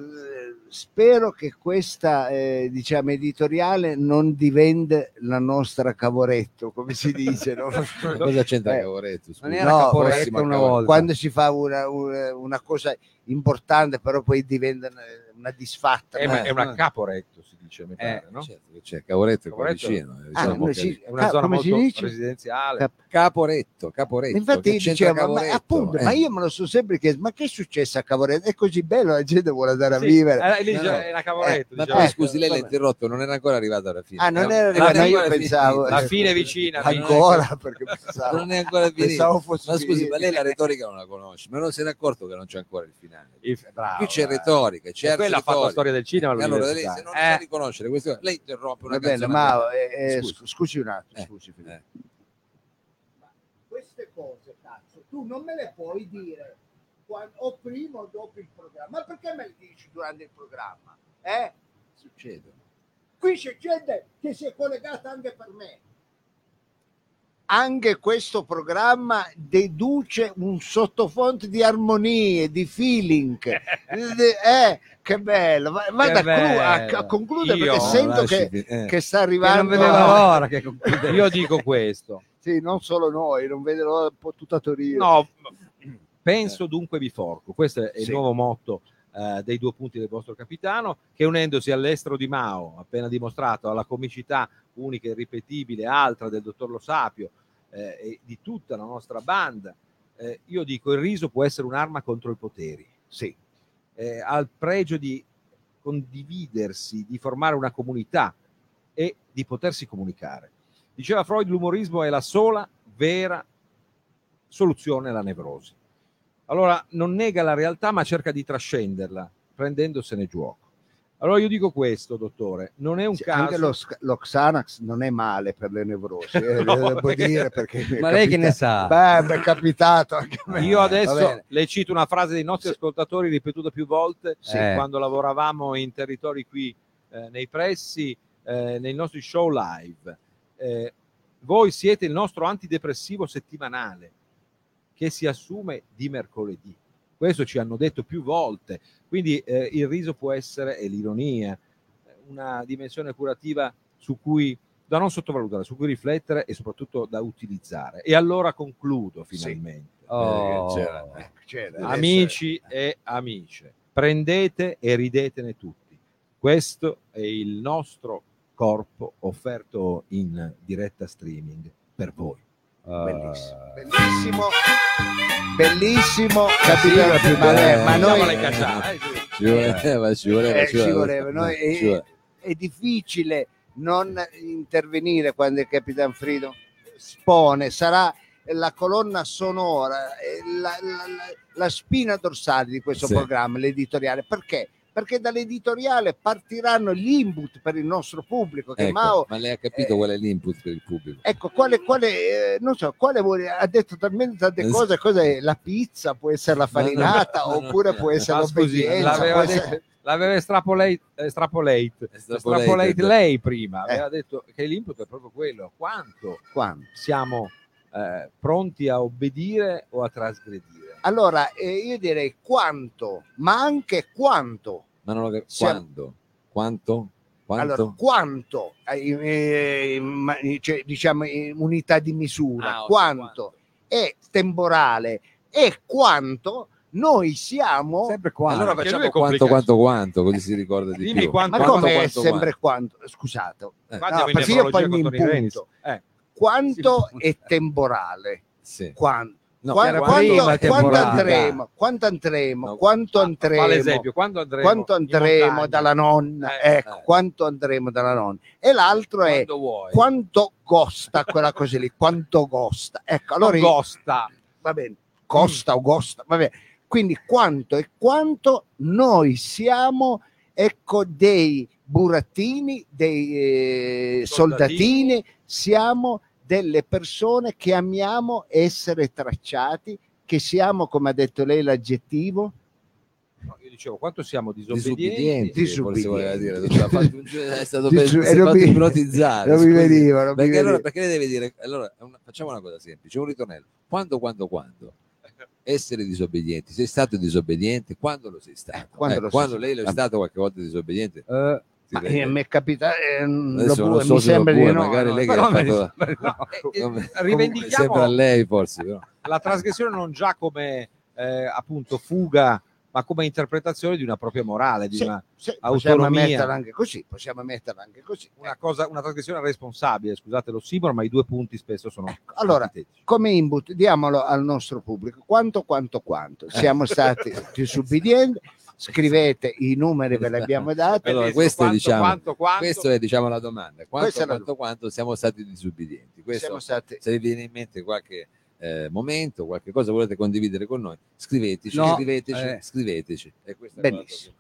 Speaker 3: spero che questa eh, diciamo editoriale non diventi la nostra Cavoretto, come si dice. no? (laughs)
Speaker 5: Cosa c'entra
Speaker 3: Eh,
Speaker 5: Cavoretto? scusa?
Speaker 6: non era
Speaker 3: No, prossima
Speaker 6: una
Speaker 3: Cavoretto.
Speaker 6: volta.
Speaker 3: Quando si fa una, una- una cosa importante, però poi diventa una, disfatta.
Speaker 4: È,
Speaker 3: no?
Speaker 4: è una caporetto, si dice, mi pare, no?
Speaker 5: Certo che c'è, Cavoretto è qua
Speaker 4: Cavoretto-
Speaker 5: vicino. eh,
Speaker 3: Ah,
Speaker 5: diciamo
Speaker 3: sì.
Speaker 4: È una
Speaker 3: Ah,
Speaker 4: zona molto
Speaker 3: dice?
Speaker 4: residenziale.
Speaker 3: Cap-
Speaker 5: Caporetto, Caporetto.
Speaker 3: Infatti dicevo, ma
Speaker 5: Cavoretto?
Speaker 3: appunto,
Speaker 5: Eh.
Speaker 3: ma io me lo sono sempre chiesto, ma che è successo a Cavoretto? È così bello, la gente vuole andare a
Speaker 4: Sì,
Speaker 3: vivere.
Speaker 4: eh, lì
Speaker 5: No, no.
Speaker 4: è una cavoretto.
Speaker 5: Ma
Speaker 4: diciamo.
Speaker 5: poi
Speaker 3: Eh,
Speaker 5: scusi, lei l'ha interrotto, non era ancora arrivato alla fine.
Speaker 3: Ah, non
Speaker 5: Eh,
Speaker 3: era
Speaker 5: fine
Speaker 3: io pensavo...
Speaker 5: finita.
Speaker 4: La fine è vicina.
Speaker 3: Ancora, perché pensavo...
Speaker 5: Non è ancora
Speaker 3: fosse
Speaker 5: Ma scusi, ma lei la retorica non la conosce, ma non se n'è accorto che non c'è ancora il finale.
Speaker 4: Bravo,
Speaker 5: Qui c'è retorica, c'è
Speaker 4: Quello ha fatto storia del cinema
Speaker 5: allora lei se non
Speaker 6: Eh.
Speaker 5: sa riconoscere questo, lei interrompe una
Speaker 3: Va bene, ma eh, eh,
Speaker 5: Scusi.
Speaker 3: scu- scusi un attimo,
Speaker 5: Eh,
Speaker 3: scusi,
Speaker 5: eh.
Speaker 3: Queste cose, cazzo, tu non me le puoi dire quando- o prima o dopo il programma. Ma perché me le dici durante il programma? Eh?
Speaker 5: Succede.
Speaker 3: Qui c'è gente che si è collegata anche per me. Anche questo programma deduce un sottofondo di armonie, di feeling. (laughs) eh, che bello. Va- Vada a, clu- a- concludere
Speaker 4: Io-
Speaker 3: perché sento che,
Speaker 5: eh.
Speaker 3: che sta
Speaker 6: Che
Speaker 3: arrivando.
Speaker 6: non vedeva l'ora (laughs) che concludesse.
Speaker 4: Io dico questo. (laughs)
Speaker 3: Sì, non solo noi, non vede l'ora un po' tutta Torino.
Speaker 4: No, penso dunque vi forco. Questo è il
Speaker 3: Sì.
Speaker 4: nuovo motto eh, dei due punti del vostro capitano, che unendosi all'estero di Mao, appena dimostrato, alla comicità unica e irripetibile, altra del dottor Lo Sapio eh, e di tutta la nostra banda, eh, io dico il riso può essere un'arma contro i poteri.
Speaker 3: Sì.
Speaker 4: eh, ha il pregio di condividersi, di formare una comunità e di potersi comunicare. Diceva Freud, l'umorismo è la sola vera soluzione alla nevrosi. Allora non nega la realtà, ma cerca di trascenderla, prendendosene gioco. Allora io dico questo, dottore, non è un
Speaker 3: Sì,
Speaker 4: caso...
Speaker 3: Anche lo, lo Xanax non è male per le nevrosi, eh, (laughs)
Speaker 4: No,
Speaker 3: devo
Speaker 4: perché-
Speaker 3: dire perché
Speaker 6: Ma lei che ne sa?
Speaker 3: Beh, mi è capitato anche a me.
Speaker 4: Io adesso le cito una frase dei nostri ascoltatori ripetuta più volte
Speaker 6: Sì.
Speaker 4: quando lavoravamo in territori qui eh, nei pressi, eh, nei nostri show live. Eh, voi siete il nostro antidepressivo settimanale che si assume di mercoledì. Questo ci hanno detto più volte. Quindi eh, il riso può essere, e l'ironia, eh, una dimensione curativa su cui da non sottovalutare, su cui riflettere e soprattutto da utilizzare. E allora concludo finalmente.
Speaker 6: Oh.
Speaker 5: c'era-
Speaker 3: Eh, c'era, adesso-
Speaker 4: Amici e amiche, prendete e ridetene tutti. Questo è il nostro corpo offerto in diretta streaming per voi.
Speaker 3: Bellissimo,
Speaker 6: Ah.
Speaker 3: bellissimo, bellissimo,
Speaker 5: Sì,
Speaker 3: capitano,
Speaker 5: più
Speaker 3: ma,
Speaker 5: bella.
Speaker 3: ma noi
Speaker 4: eh, sì.
Speaker 5: Ci voleva, ci voleva,
Speaker 3: Eh, ci voleva, noi-
Speaker 5: eh, ci voleva.
Speaker 3: è difficile non intervenire quando il Capitan Frido spone, sarà la colonna sonora, eh, la, la- la- la spina dorsale di questo
Speaker 5: Sì.
Speaker 3: programma, l'editoriale. Perché? Perché dall'editoriale partiranno gli input per il nostro pubblico, che
Speaker 5: Ecco,
Speaker 3: Mao
Speaker 5: ma lei ha capito
Speaker 3: eh,
Speaker 5: qual è l'input per il pubblico?
Speaker 3: Ecco, quale, quale eh, non so, quale vuole, ha detto talmente tante
Speaker 5: Es-
Speaker 3: cose, cosa è? La pizza può essere la
Speaker 5: Ma no,
Speaker 3: farinata
Speaker 5: ma no.
Speaker 3: oppure può essere
Speaker 4: Ah,
Speaker 3: l'obbedienza.
Speaker 4: l'aveva
Speaker 3: essere-
Speaker 4: L'aveva estrapolate, estrapolate, estrapolate lei prima,
Speaker 3: Eh.
Speaker 4: aveva detto che l'input è proprio quello, quanto
Speaker 3: Quando?
Speaker 4: siamo eh, pronti a obbedire o a trasgredire.
Speaker 3: Allora, eh, io direi quanto, ma anche quanto.
Speaker 5: Ma non lo quando? Quanto? Quanto?
Speaker 3: Allora, quanto, eh, eh, ma- cioè, diciamo in unità di misura,
Speaker 5: Ah, ok,
Speaker 3: quanto è temporale e quanto noi siamo
Speaker 6: Sempre qua.
Speaker 5: allora facciamo quanto, quanto, quanto, così si ricorda di
Speaker 4: Dimmi
Speaker 5: più.
Speaker 4: quanto-
Speaker 3: ma
Speaker 4: quanto,
Speaker 3: come è
Speaker 5: quanto,
Speaker 3: sempre quanto? Scusate,
Speaker 5: Eh,
Speaker 3: no, perché io poi mi impunto.
Speaker 4: Eh,
Speaker 3: quanto
Speaker 6: Sì.
Speaker 3: è temporale?
Speaker 5: Sì.
Speaker 3: Quando?
Speaker 5: No,
Speaker 3: quando, quando
Speaker 6: temporale.
Speaker 3: andremo? Quando andremo?
Speaker 5: No,
Speaker 3: quanto
Speaker 4: fa-
Speaker 3: andremo?
Speaker 4: Fa l'esempio, quando andremo,
Speaker 3: quanto andremo dalla nonna?
Speaker 4: Eh,
Speaker 3: ecco,
Speaker 5: eh.
Speaker 3: quanto andremo dalla nonna? E l'altro è
Speaker 4: Quando vuoi.
Speaker 3: quanto costa quella cosa lì? Quanto costa? Ecco, allora io-
Speaker 4: costa.
Speaker 3: va bene, costa o costa, va bene. Quindi quanto e quanto noi siamo ecco dei burattini, dei eh,
Speaker 4: Soldatini.
Speaker 3: soldatini, siamo delle persone che amiamo essere tracciati, che siamo, come ha detto lei l'aggettivo,
Speaker 4: No, io dicevo, quanto siamo disobbedienti.
Speaker 5: Disobbedienti, dire. giro- è stato (laughs)
Speaker 3: Disu-
Speaker 5: per,
Speaker 3: e
Speaker 5: fatto
Speaker 3: mi-
Speaker 5: ipnotizzare.
Speaker 3: non mi veniva, non mi
Speaker 5: perché, allora,
Speaker 3: veniva.
Speaker 5: perché lei deve dire allora una- facciamo una cosa semplice un ritornello quando quando quando essere disobbedienti sei stato disobbediente quando lo sei stato
Speaker 3: Quando lo
Speaker 5: quando
Speaker 3: sei
Speaker 5: lei lo è stato qualche volta disobbediente
Speaker 6: Eh,
Speaker 5: vede.
Speaker 3: Eh, mi è capitato, eh,
Speaker 5: so
Speaker 3: mi sembra di no.
Speaker 5: magari
Speaker 3: no.
Speaker 5: lei che
Speaker 6: ne-
Speaker 5: fatto
Speaker 6: no. (laughs)
Speaker 5: Come-
Speaker 4: rivendichiamo
Speaker 5: sembra a lei forse però.
Speaker 4: la trasgressione non già come eh, appunto fuga, ma come interpretazione di una propria morale, di
Speaker 3: Sì,
Speaker 4: una,
Speaker 3: sì, possiamo
Speaker 4: autonomia.
Speaker 3: metterla anche così, possiamo metterla anche così.
Speaker 4: una cosa, una trasgressione responsabile. Scusate lo simbolo, ma i due punti spesso sono
Speaker 3: Ecco, allora, come input diamolo al nostro pubblico quanto quanto quanto siamo (laughs) stati disobbedienti scrivete i numeri ve li abbiamo dati
Speaker 5: Allora, questo
Speaker 4: quanto,
Speaker 5: diciamo-
Speaker 4: quanto, quanto?
Speaker 5: questo è diciamo la domanda quanto
Speaker 3: Questa
Speaker 5: quanto, quanto siamo stati disubbidienti questo
Speaker 3: siamo stati
Speaker 5: se vi viene in mente qualche eh, momento, qualche cosa volete condividere con noi, scriveteci,
Speaker 6: No,
Speaker 5: scriveteci,
Speaker 6: eh.
Speaker 5: scriveteci. E questa
Speaker 3: Benissimo.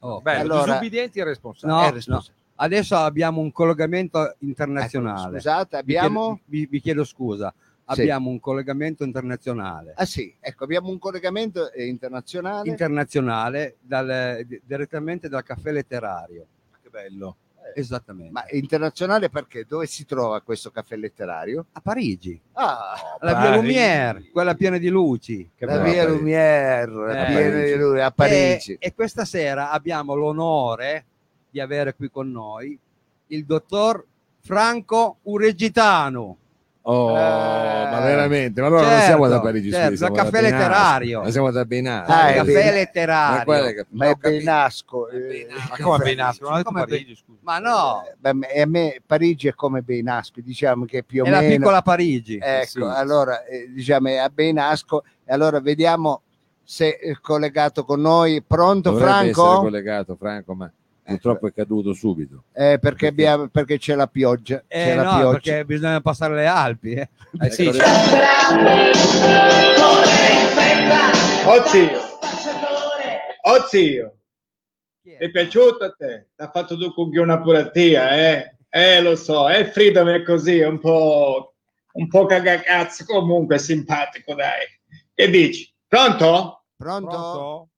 Speaker 6: oh,
Speaker 4: Bello,
Speaker 3: Allora-
Speaker 4: disubbidienti e responsabili.
Speaker 6: No,
Speaker 3: è responsabile.
Speaker 6: Adesso abbiamo un collegamento
Speaker 3: Ecco,
Speaker 6: internazionale.
Speaker 3: scusate
Speaker 6: Vi chiedo-
Speaker 3: abbiamo
Speaker 6: vi, vi chiedo scusa.
Speaker 3: Sì.
Speaker 6: Abbiamo un collegamento internazionale.
Speaker 3: ah sì ecco abbiamo un collegamento eh, internazionale
Speaker 6: Internazionale dal- di- direttamente dal caffè letterario.
Speaker 4: Che bello.
Speaker 6: Esattamente.
Speaker 3: Ma internazionale perché? Dove si trova questo caffè letterario?
Speaker 6: a Parigi,
Speaker 3: Ah,
Speaker 6: la via
Speaker 4: Parigi.
Speaker 6: Lumière, quella piena di luci.
Speaker 4: Che
Speaker 3: la via Lumière,
Speaker 6: Eh,
Speaker 3: piena di lui, a Parigi.
Speaker 6: E, e questa sera abbiamo l'onore di avere qui con noi il dottor Franco Uregitano.
Speaker 5: Oh,
Speaker 3: Eh,
Speaker 5: ma veramente? Ma allora non
Speaker 6: certo,
Speaker 5: siamo da Parigi
Speaker 6: certo,
Speaker 5: Suisse, siamo
Speaker 6: da caffè letterario.
Speaker 5: Ma siamo da Benasco.
Speaker 3: Ah,
Speaker 6: il
Speaker 3: è
Speaker 6: caffè.
Speaker 5: Ma
Speaker 6: letterario.
Speaker 5: è
Speaker 3: Ma è. Benasco.
Speaker 5: È
Speaker 3: eh.
Speaker 4: Ma come Benasco? Non
Speaker 6: Come
Speaker 4: Parigi, scusa.
Speaker 6: Ma no,
Speaker 3: eh, beh, a me Parigi è come Benasco, diciamo che più o
Speaker 6: è la
Speaker 3: meno...
Speaker 6: piccola Parigi.
Speaker 3: Ecco,
Speaker 6: Sì.
Speaker 3: allora diciamo è a Benasco e allora vediamo se è collegato con noi. Pronto
Speaker 5: Dovrebbe essere
Speaker 3: Franco?
Speaker 5: collegato Franco, ma purtroppo è caduto subito.
Speaker 3: Eh, perché, abbiamo, perché c'è la pioggia.
Speaker 6: Eh,
Speaker 3: c'è la
Speaker 6: no,
Speaker 3: pioggia.
Speaker 6: perché bisogna passare le Alpi. eh.
Speaker 4: Eh sì,
Speaker 5: Ecco,
Speaker 2: Oh zio, oh zio, è piaciuto a te? Ti ha fatto tu cucchiona pure a tia, eh? Eh, lo so, è freedom è così, è un po', un po' cagacazzo, comunque è simpatico, dai. Che dici? Pronto?
Speaker 3: Pronto?
Speaker 4: Pronto?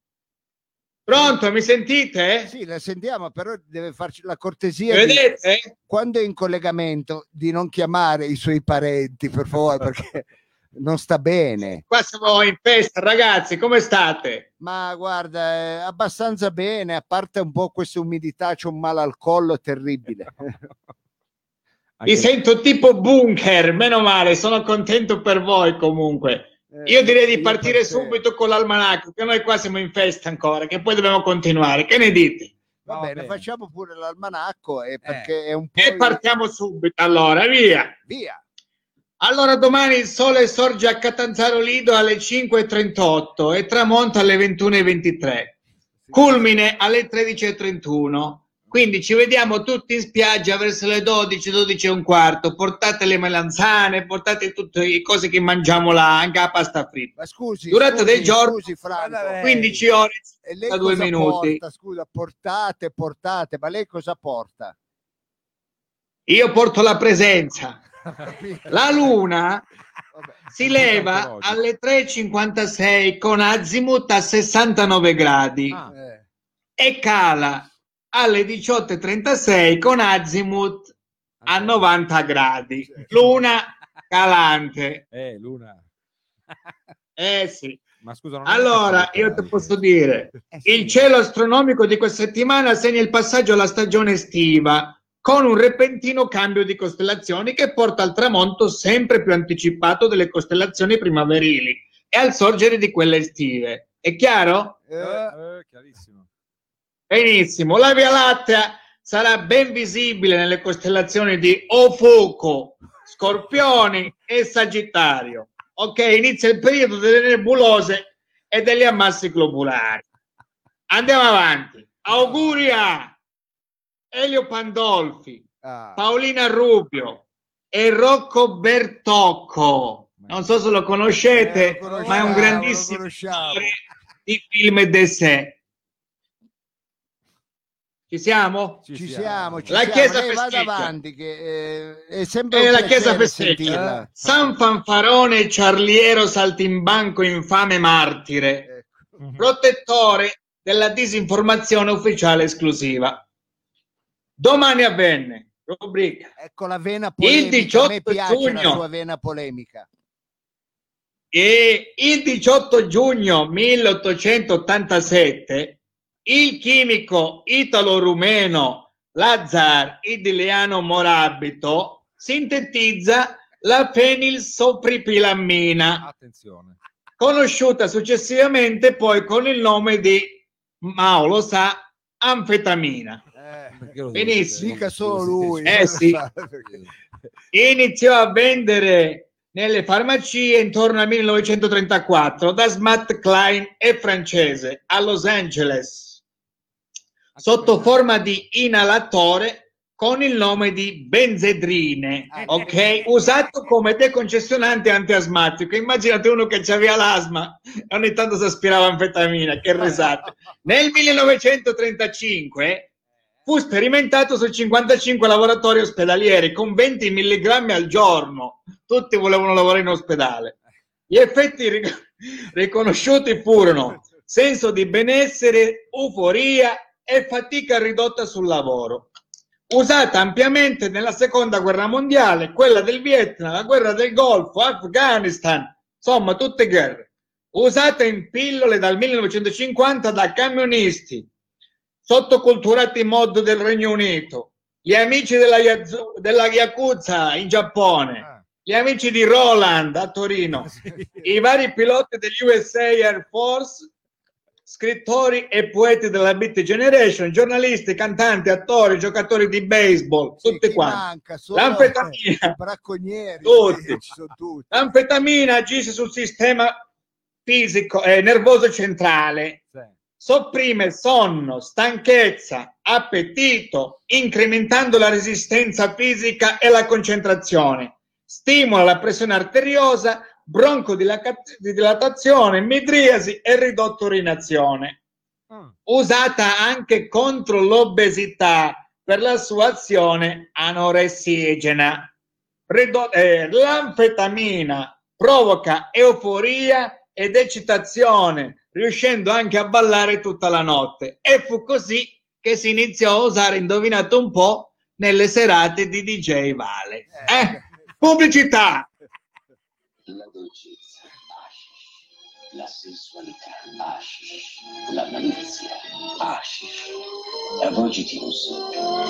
Speaker 2: Pronto, mi sentite?
Speaker 3: Sì, la sentiamo, però deve farci la
Speaker 2: Mi
Speaker 3: cortesia di,
Speaker 2: vedete?
Speaker 3: quando è in collegamento di non chiamare i suoi parenti, per favore, (laughs) perché non sta bene.
Speaker 2: Qua siamo in festa, ragazzi, come state?
Speaker 3: Ma guarda, abbastanza bene, a parte un po' questa umidità, c'è un male al collo terribile. (laughs)
Speaker 2: Vi sento tipo bunker, meno male, sono contento per voi comunque. Io direi di partire subito con l'almanacco, che noi qua siamo in festa ancora, che poi dobbiamo continuare. Che ne dite?
Speaker 3: Va bene,
Speaker 4: bene.
Speaker 3: facciamo pure l'almanacco eh, perché è un po'
Speaker 2: E partiamo subito, allora, via.
Speaker 3: via.
Speaker 2: Allora, domani il sole sorge a Catanzaro Lido alle 5.38 e tramonta alle 21.23. Culmine alle 13.31. Quindi ci vediamo tutti in spiaggia verso le 12, 12 e un quarto. Portate le melanzane, portate tutte le cose che mangiamo là, anche la pasta fritta.
Speaker 3: Ma scusi,
Speaker 2: Durata
Speaker 3: scusi,
Speaker 2: del giorno-
Speaker 3: scusi, Franco.
Speaker 6: Guarda lei.
Speaker 2: 15 ore
Speaker 3: E lei
Speaker 2: da due
Speaker 3: cosa
Speaker 2: minuti.
Speaker 3: porta? Scusa, portate, portate, ma lei cosa porta?
Speaker 2: Io porto la presenza. (laughs) La luna
Speaker 3: Vabbè.
Speaker 2: si leva alle 3.56 con azimuth a 69 gradi
Speaker 4: Ah.
Speaker 3: Eh,
Speaker 2: e cala alle 18.36 con azimuth a 90 gradi. Luna calante.
Speaker 4: Eh, Luna. (laughs)
Speaker 2: Eh sì.
Speaker 4: Ma scusa,
Speaker 2: Allora, io ti posso dire,
Speaker 6: Eh sì.
Speaker 2: il cielo astronomico di questa settimana segna il passaggio alla stagione estiva con un repentino cambio di costellazioni che porta al tramonto sempre più anticipato delle costellazioni primaverili e al sorgere di quelle estive. È chiaro?
Speaker 3: eh,
Speaker 4: Eh, chiarissimo.
Speaker 2: Benissimo, la Via Lattea sarà ben visibile nelle costellazioni di Ofuco, Scorpioni e Sagittario. Ok, inizia il periodo delle nebulose e degli ammassi globulari. Andiamo avanti. Auguri a Elio Pandolfi,
Speaker 3: ah,
Speaker 2: Paolina Rubio e Rocco Bertocco. Non so se lo conoscete,
Speaker 3: Eh, lo
Speaker 2: ma è un grandissimo attore di film e d'essè. Ci siamo?
Speaker 3: ci siamo, ci
Speaker 2: La
Speaker 3: siamo.
Speaker 2: Chiesa
Speaker 3: Lei vada
Speaker 2: festeggia.
Speaker 3: avanti, che eh, è sempre
Speaker 2: E
Speaker 3: un
Speaker 2: la Chiesa festeggia.
Speaker 3: sentirla.
Speaker 2: San Fanfarone Ciarliero Saltimbanco infame martire,
Speaker 3: Ecco.
Speaker 2: protettore della disinformazione ufficiale esclusiva. Domani avvenne, rubrica.
Speaker 3: Ecco la vena polemica, a
Speaker 2: 18
Speaker 3: me piace la
Speaker 2: giugno.
Speaker 3: sua vena polemica.
Speaker 2: E il 18 giugno 1887 il chimico italo-rumeno Lazar Idiliano Morabito sintetizza la fenilsopripilammina,
Speaker 4: Attenzione.
Speaker 2: conosciuta successivamente poi con il nome di, Mao lo sa, anfetamina.
Speaker 3: Eh,
Speaker 2: Benissimo.
Speaker 3: dica solo lui.
Speaker 2: Eh, sì. (laughs) Iniziò a vendere nelle farmacie intorno al 1934 da Smart Klein e francese a Los Angeles sotto forma di inalatore con il nome di benzedrine, ok? Usato come decongestionante antiasmatico. Immaginate uno che aveva l'asma e ogni tanto si aspirava anfetamina, che risate. Nel 1935 fu sperimentato su 55 lavoratori ospedalieri con 20 milligrammi al giorno. Tutti volevano lavorare in ospedale. Gli effetti ric- riconosciuti furono senso di benessere, euforia e fatica ridotta sul lavoro. usata ampiamente nella seconda guerra mondiale, quella del Vietnam, la guerra del Golfo, Afghanistan, insomma tutte guerre. Usata in pillole dal 1950 da camionisti, sottoculturati mod del Regno Unito, gli amici della, Yazu- della Yakuza in Giappone,
Speaker 3: Ah,
Speaker 2: gli amici di Roland a Torino, (laughs) i vari piloti degli USA Air Force, scrittori e poeti della Beat Generation, giornalisti, cantanti, attori, giocatori di baseball,
Speaker 3: sì,
Speaker 2: tutti quanti.
Speaker 3: manca? Solo,
Speaker 2: L'anfetamina.
Speaker 3: eh, bracconieri,
Speaker 2: Tutti.
Speaker 3: sono tutti.
Speaker 2: L'anfetamina agisce sul sistema fisico e nervoso centrale,
Speaker 4: Sì.
Speaker 2: sopprime sonno, stanchezza, appetito, incrementando la resistenza fisica e la concentrazione, stimola la pressione arteriosa, broncodilatazione, midriasi e ridotto urinazione.
Speaker 4: Mm.
Speaker 2: Usata anche contro l'obesità per la sua azione anoressigena. Eh, l'anfetamina provoca euforia ed eccitazione, riuscendo anche a ballare tutta la notte. E fu così che si iniziò a usare, indovinate un po', nelle serate di DJ Vale. Eh? Pubblicità!
Speaker 7: La dolcezza, hashish. La sensualità, hashish. La malizia, hashish. Un sogno.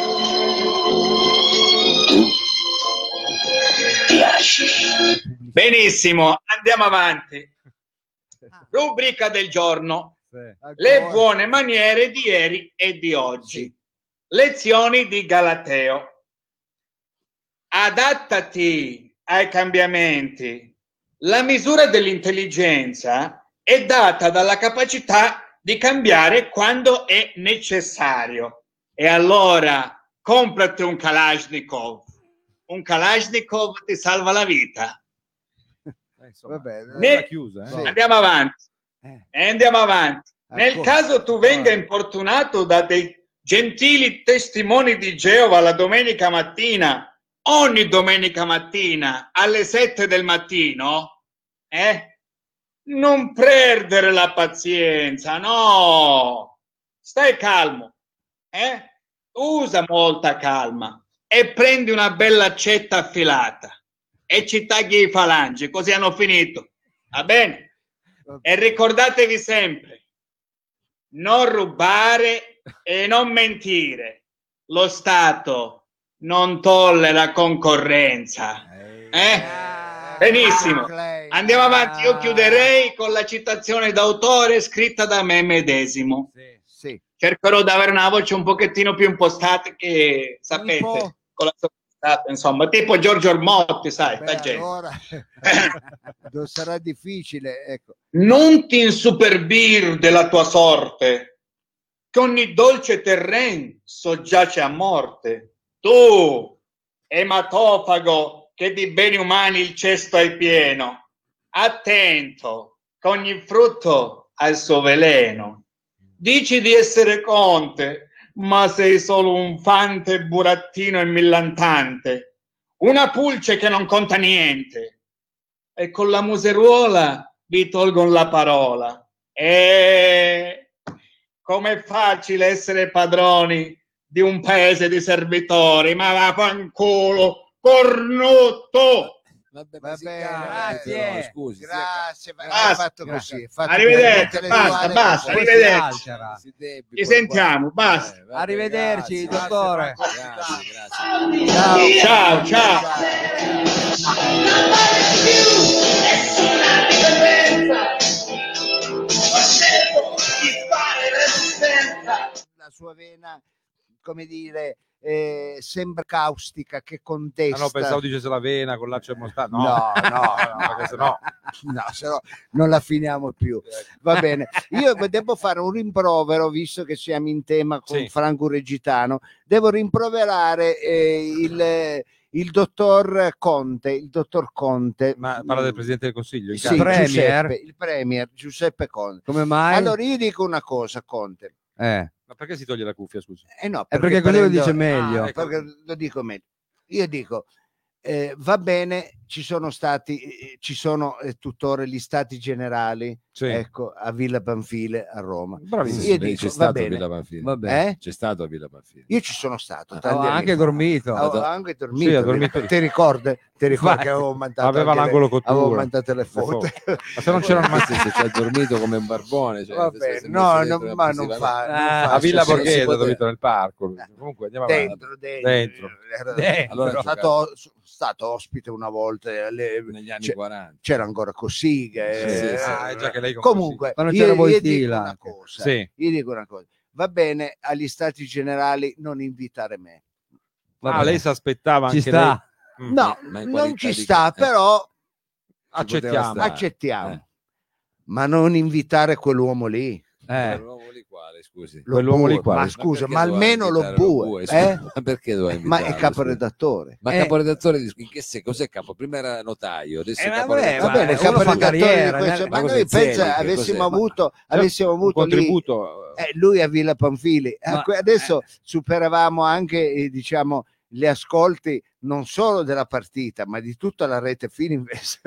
Speaker 7: Tu di hashish.
Speaker 2: Benissimo, andiamo avanti. Rubrica del giorno. Le buone maniere di ieri e di oggi. Lezioni di Galateo. Adattati ai cambiamenti. La misura dell'intelligenza è data dalla capacità di cambiare quando è necessario. E allora comprati un Kalashnikov. Un Kalashnikov ti salva la vita.
Speaker 4: Eh, insomma,
Speaker 3: Vabbè,
Speaker 2: Ne-
Speaker 4: era chiusa, eh?
Speaker 3: Sì.
Speaker 2: Andiamo avanti.
Speaker 3: Eh.
Speaker 2: E andiamo avanti. Nel
Speaker 3: Ancora.
Speaker 2: caso tu venga importunato da dei gentili testimoni di Geova la domenica mattina, ogni domenica mattina alle 7 del mattino, eh? Non perdere la pazienza, no! Stai calmo, eh? Usa molta calma e prendi una bella accetta affilata e ci tagli i falangi, così hanno finito. Va bene? E ricordatevi sempre, non rubare e non mentire. Lo Stato non tollera concorrenza. Eh? Benissimo. Andiamo avanti. Io chiuderei con la citazione d'autore scritta da me medesimo. Cercherò di avere una voce un pochettino più impostata che sapete, con la sua impostata, insomma, tipo Giorgio Ormotti, sai,
Speaker 3: Beh,
Speaker 2: gente.
Speaker 3: allora (laughs) non sarà difficile, ecco.
Speaker 2: non ti insuperbir della tua sorte, che ogni dolce terren soggiace a morte. Tu, ematofago, che di beni umani il cesto hai pieno, attento, che ogni frutto ha il suo veleno. Dici di essere conte, ma sei solo un fante burattino e millantante, una pulce che non conta niente e con la museruola vi tolgono la parola. E com'è facile essere padroni di un paese di servitori, ma vaffanculo, cornutto!
Speaker 5: Vabbè,
Speaker 3: Va bene,
Speaker 6: grazie.
Speaker 5: però, scusi,
Speaker 3: Grazie, è fatto così. fatto
Speaker 2: Arrivederci, basta, basta, arrivederci. Ci sentiamo,
Speaker 5: guarda.
Speaker 2: basta.
Speaker 5: Eh, vabbè,
Speaker 6: Arrivederci,
Speaker 5: grazie.
Speaker 6: dottore.
Speaker 5: Grazie, grazie.
Speaker 2: Ciao, ciao.
Speaker 3: La sua vena, come dire, eh, sembra caustica, che contesta.
Speaker 4: Ah, no, pensavo dicesse la vena con l'accio e mostarda. No,
Speaker 3: No, no, no, (laughs)
Speaker 4: perché sennò-
Speaker 3: no, se no non la finiamo più. Va bene. Io devo fare un rimprovero, visto che siamo in tema con
Speaker 4: Sì.
Speaker 3: Franco Regitano. Devo rimproverare eh, il, il dottor Conte, il dottor Conte.
Speaker 4: Ma parla del Presidente del Consiglio. in
Speaker 3: Sì.
Speaker 6: Premier.
Speaker 3: Giuseppe, il Premier Giuseppe Conte.
Speaker 6: Come mai?
Speaker 3: Allora io dico una cosa, Conte.
Speaker 6: Eh,
Speaker 4: Ma perché si toglie la cuffia, scusa?
Speaker 3: Eh no,
Speaker 6: È perché così lo dice meglio.
Speaker 3: Ah, perché lo dico meglio. Io dico, eh, va bene, ci sono stati, eh, ci sono eh, tuttora gli stati generali,
Speaker 4: Sì.
Speaker 3: ecco, a Villa Panfile a Roma.
Speaker 4: Bravissimo.
Speaker 3: Io dico,
Speaker 5: c'è
Speaker 3: va
Speaker 5: stato a
Speaker 3: bene.
Speaker 5: Villa Panfili.
Speaker 6: Vabbè.
Speaker 3: Eh?
Speaker 5: C'è stato a Villa Panfili.
Speaker 3: Io ci sono stato,
Speaker 6: Ho
Speaker 3: tanti anni
Speaker 6: anche dormito.
Speaker 3: Avevo anche dormito,
Speaker 4: Sì, ha dormito.
Speaker 3: ti ricordi? Ti ricordi che avevo mandato
Speaker 4: Aveva
Speaker 3: le-
Speaker 4: l'angolo cottura.
Speaker 3: avevo mandato le
Speaker 4: Le foto. Ma se non c'erano (laughs) mai
Speaker 5: Ma se ci ha dormito come un barbone. Cioè,
Speaker 3: Vabbè, no, no, ma non fa, non
Speaker 6: Ah,
Speaker 3: fa
Speaker 4: a Villa Borghese,
Speaker 5: poteva-
Speaker 4: dormito nel parco. Comunque andiamo avanti.
Speaker 3: dentro, dentro,
Speaker 4: Dentro.
Speaker 6: Dentro.
Speaker 5: Allora,
Speaker 3: sono stato ospite una volta alle-
Speaker 5: negli anni
Speaker 3: c'è-
Speaker 5: 40.
Speaker 3: c'era ancora Cossiga
Speaker 5: Sì,
Speaker 3: eh,
Speaker 5: sì.
Speaker 4: Ah, che lei con
Speaker 3: comunque io, dico una cosa
Speaker 4: Sì.
Speaker 3: io dico una cosa va bene agli stati generali non invitare me
Speaker 4: Ah,
Speaker 6: Vabbè.
Speaker 4: lei si aspettava
Speaker 6: Ci
Speaker 4: anche
Speaker 6: sta.
Speaker 4: lei? Mm.
Speaker 3: no
Speaker 5: Ma
Speaker 3: non ci sta
Speaker 5: eh.
Speaker 3: però
Speaker 4: Accettiamo.
Speaker 3: Accettiamo
Speaker 5: Eh.
Speaker 3: ma non invitare quell'uomo lì
Speaker 6: Eh.
Speaker 5: Quell'uomo lì quale, scusi?
Speaker 3: lo
Speaker 4: Quell'uomo lì quale?
Speaker 3: ma
Speaker 4: Ma
Speaker 3: scusa ma almeno lo bue, eh?
Speaker 5: Ma perché doveva
Speaker 3: ma è caporedattore
Speaker 5: Ma
Speaker 6: Eh.
Speaker 5: caporedattore di in che se cos'è capo? Prima era notaio, adesso
Speaker 6: Eh,
Speaker 5: è caporedattore.
Speaker 3: va bene caporedattore questo
Speaker 6: eh.
Speaker 3: ma
Speaker 5: Ma
Speaker 3: noi pensa avessimo avuto
Speaker 4: Cioè,
Speaker 3: avessimo
Speaker 4: un
Speaker 3: avuto lì
Speaker 4: contributo
Speaker 3: Eh, lui a Villa Panfili.
Speaker 6: Ma-
Speaker 3: Ecco, adesso superavamo anche eh, diciamo, gli ascolti non solo della partita, ma di tutta la rete Fininvest.